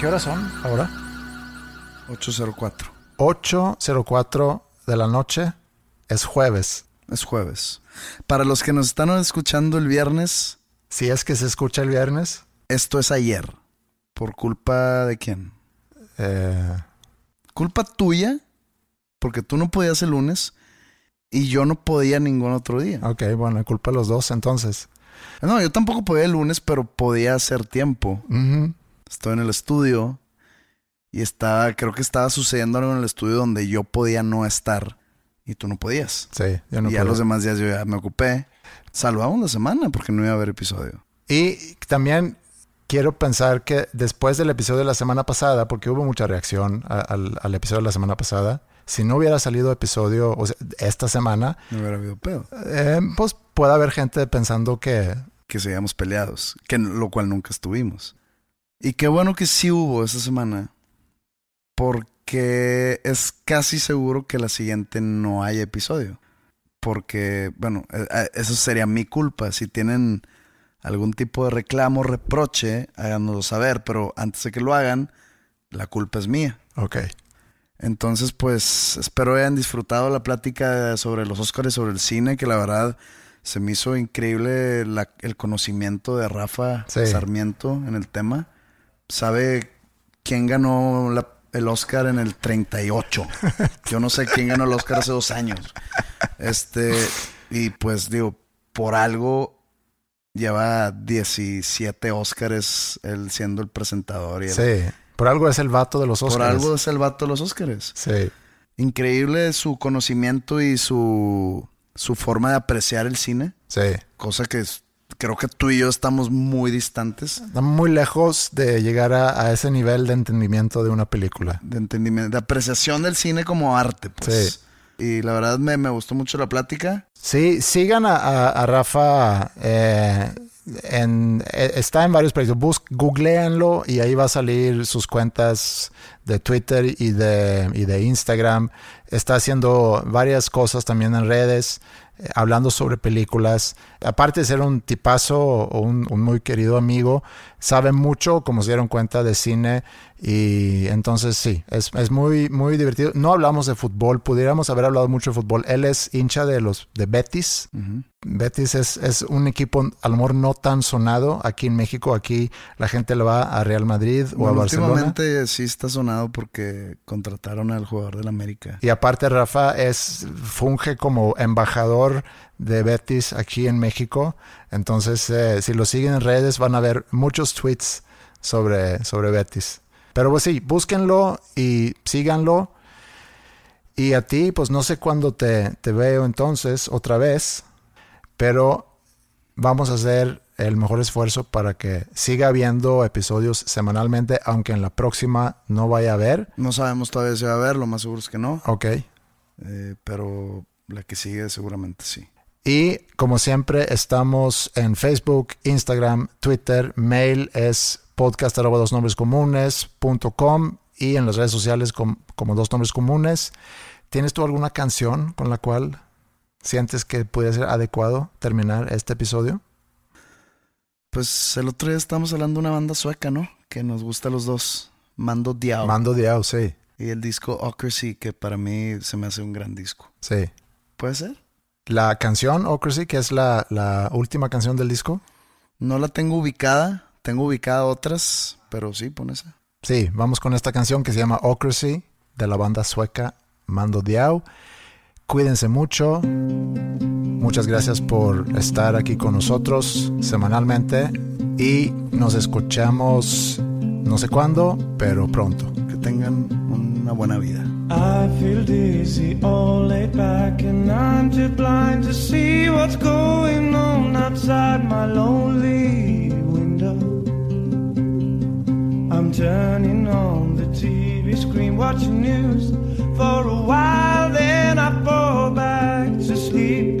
¿Qué horas son ahora? 804. 8.04 de la noche. Es jueves. Es jueves. Para los que nos están escuchando el viernes, Si es que se escucha el viernes. esto es ayer. ¿Por culpa de quién? eh, Culpa tuya, porque tú no podías el lunes y yo no podía ningún otro día. ok, bueno, culpa de los dos entonces. No, yo tampoco podía el lunes, pero podía hacer tiempo. Estoy en el estudio y estaba, creo que estaba sucediendo algo en el estudio donde yo podía no estar y tú no podías. Sí, yo no y ya los demás días yo ya me ocupé. Salvamos la semana porque no iba a haber episodio. Y también quiero pensar que después del episodio de la semana pasada, porque hubo mucha reacción a- al, al episodio de la semana pasada, si no hubiera salido episodio o sea, esta semana, No hubiera habido pedo. eh, pues puede haber gente pensando que Que seguíamos peleados, que, lo cual nunca estuvimos. Y qué bueno que sí hubo esa semana, porque es casi seguro que la siguiente no haya episodio. Porque, bueno, eh, eso sería mi culpa. Si tienen algún tipo de reclamo, reproche, háganoslo saber, pero antes de que lo hagan, la culpa es mía. Ok. Entonces, pues espero hayan disfrutado la plática sobre los Oscars y sobre el cine, que la verdad se me hizo increíble la- el conocimiento de Rafa Sí. Sarmiento en el tema. Sabe quién ganó la- el Oscar en el 38. Yo no sé quién ganó el Oscar hace dos años. Este, y pues digo, por algo lleva 17 Oscars él siendo el presentador. Y el- Sí. Por algo es el vato de los por Oscars. algo es el vato de los Oscars. Sí. Increíble su conocimiento y su, su forma de apreciar el cine. Sí. Cosa que es- creo que tú y yo estamos muy distantes Estamos muy lejos de llegar a, a ese nivel de entendimiento de una película. de entendimiento, de apreciación del cine como arte, pues. Sí. Y la verdad me, me gustó mucho la plática. Sí, sigan a, a- a Rafa. eh, en, eh, está en varios proyectos. Bus, googleanlo y ahí va a salir sus cuentas de Twitter y de, y de Instagram. Está haciendo varias cosas también en redes, eh, hablando sobre películas. Aparte de ser un tipazo o un, un muy querido amigo, sabe mucho, como se dieron cuenta, de cine. Y entonces sí, es, es muy, muy divertido. No hablamos de fútbol, pudiéramos haber hablado mucho de fútbol. Él es hincha de los de Betis. Betis es, es un equipo a lo mejor no tan sonado aquí en México. Aquí la gente le va a Real Madrid o a Barcelona. últimamente sí está sonado porque contrataron al jugador del América. Y aparte Rafa es funge como embajador de Betis aquí en México. Entonces, eh, si lo siguen en redes van a ver muchos tweets sobre, sobre Betis. Pero pues sí, búsquenlo y síganlo. Y a ti, pues no sé cuándo te, te veo entonces otra vez, pero vamos a hacer el mejor esfuerzo para que siga habiendo episodios semanalmente, aunque en la próxima no vaya a haber. No sabemos todavía si va a haber, lo más seguro es que no. Ok. Eh, pero la que sigue seguramente sí. Y como siempre, estamos en Facebook, Instagram, Twitter, mail es podcast arroba dos nombres comunes punto com y en las redes sociales com- como dos nombres comunes. ¿Tienes tú alguna canción con la cual sientes que pudiera ser adecuado terminar este episodio? Pues el otro día estábamos hablando de una banda sueca, ¿no? Que nos gusta a los dos. Mando Diao. Mando Diao, sí, y el disco Ocracy, que para mí se me hace un gran disco. sí. ¿Puede ser? La canción Ocracy, que es la, la última canción del disco. No la tengo ubicada. Tengo ubicada otras, pero sí, pon esa. Sí, vamos con esta canción que se llama Ocracy de la banda sueca Mando Diao. Cuídense mucho. Muchas gracias por estar aquí con nosotros semanalmente y nos escuchamos no sé cuándo, pero pronto. Que tengan una buena vida. I feel dizzy, all laid back, and I'm too blind to see what's going on outside my lonely window. I'm turning on the TV screen, watching news for a while, then I fall back to sleep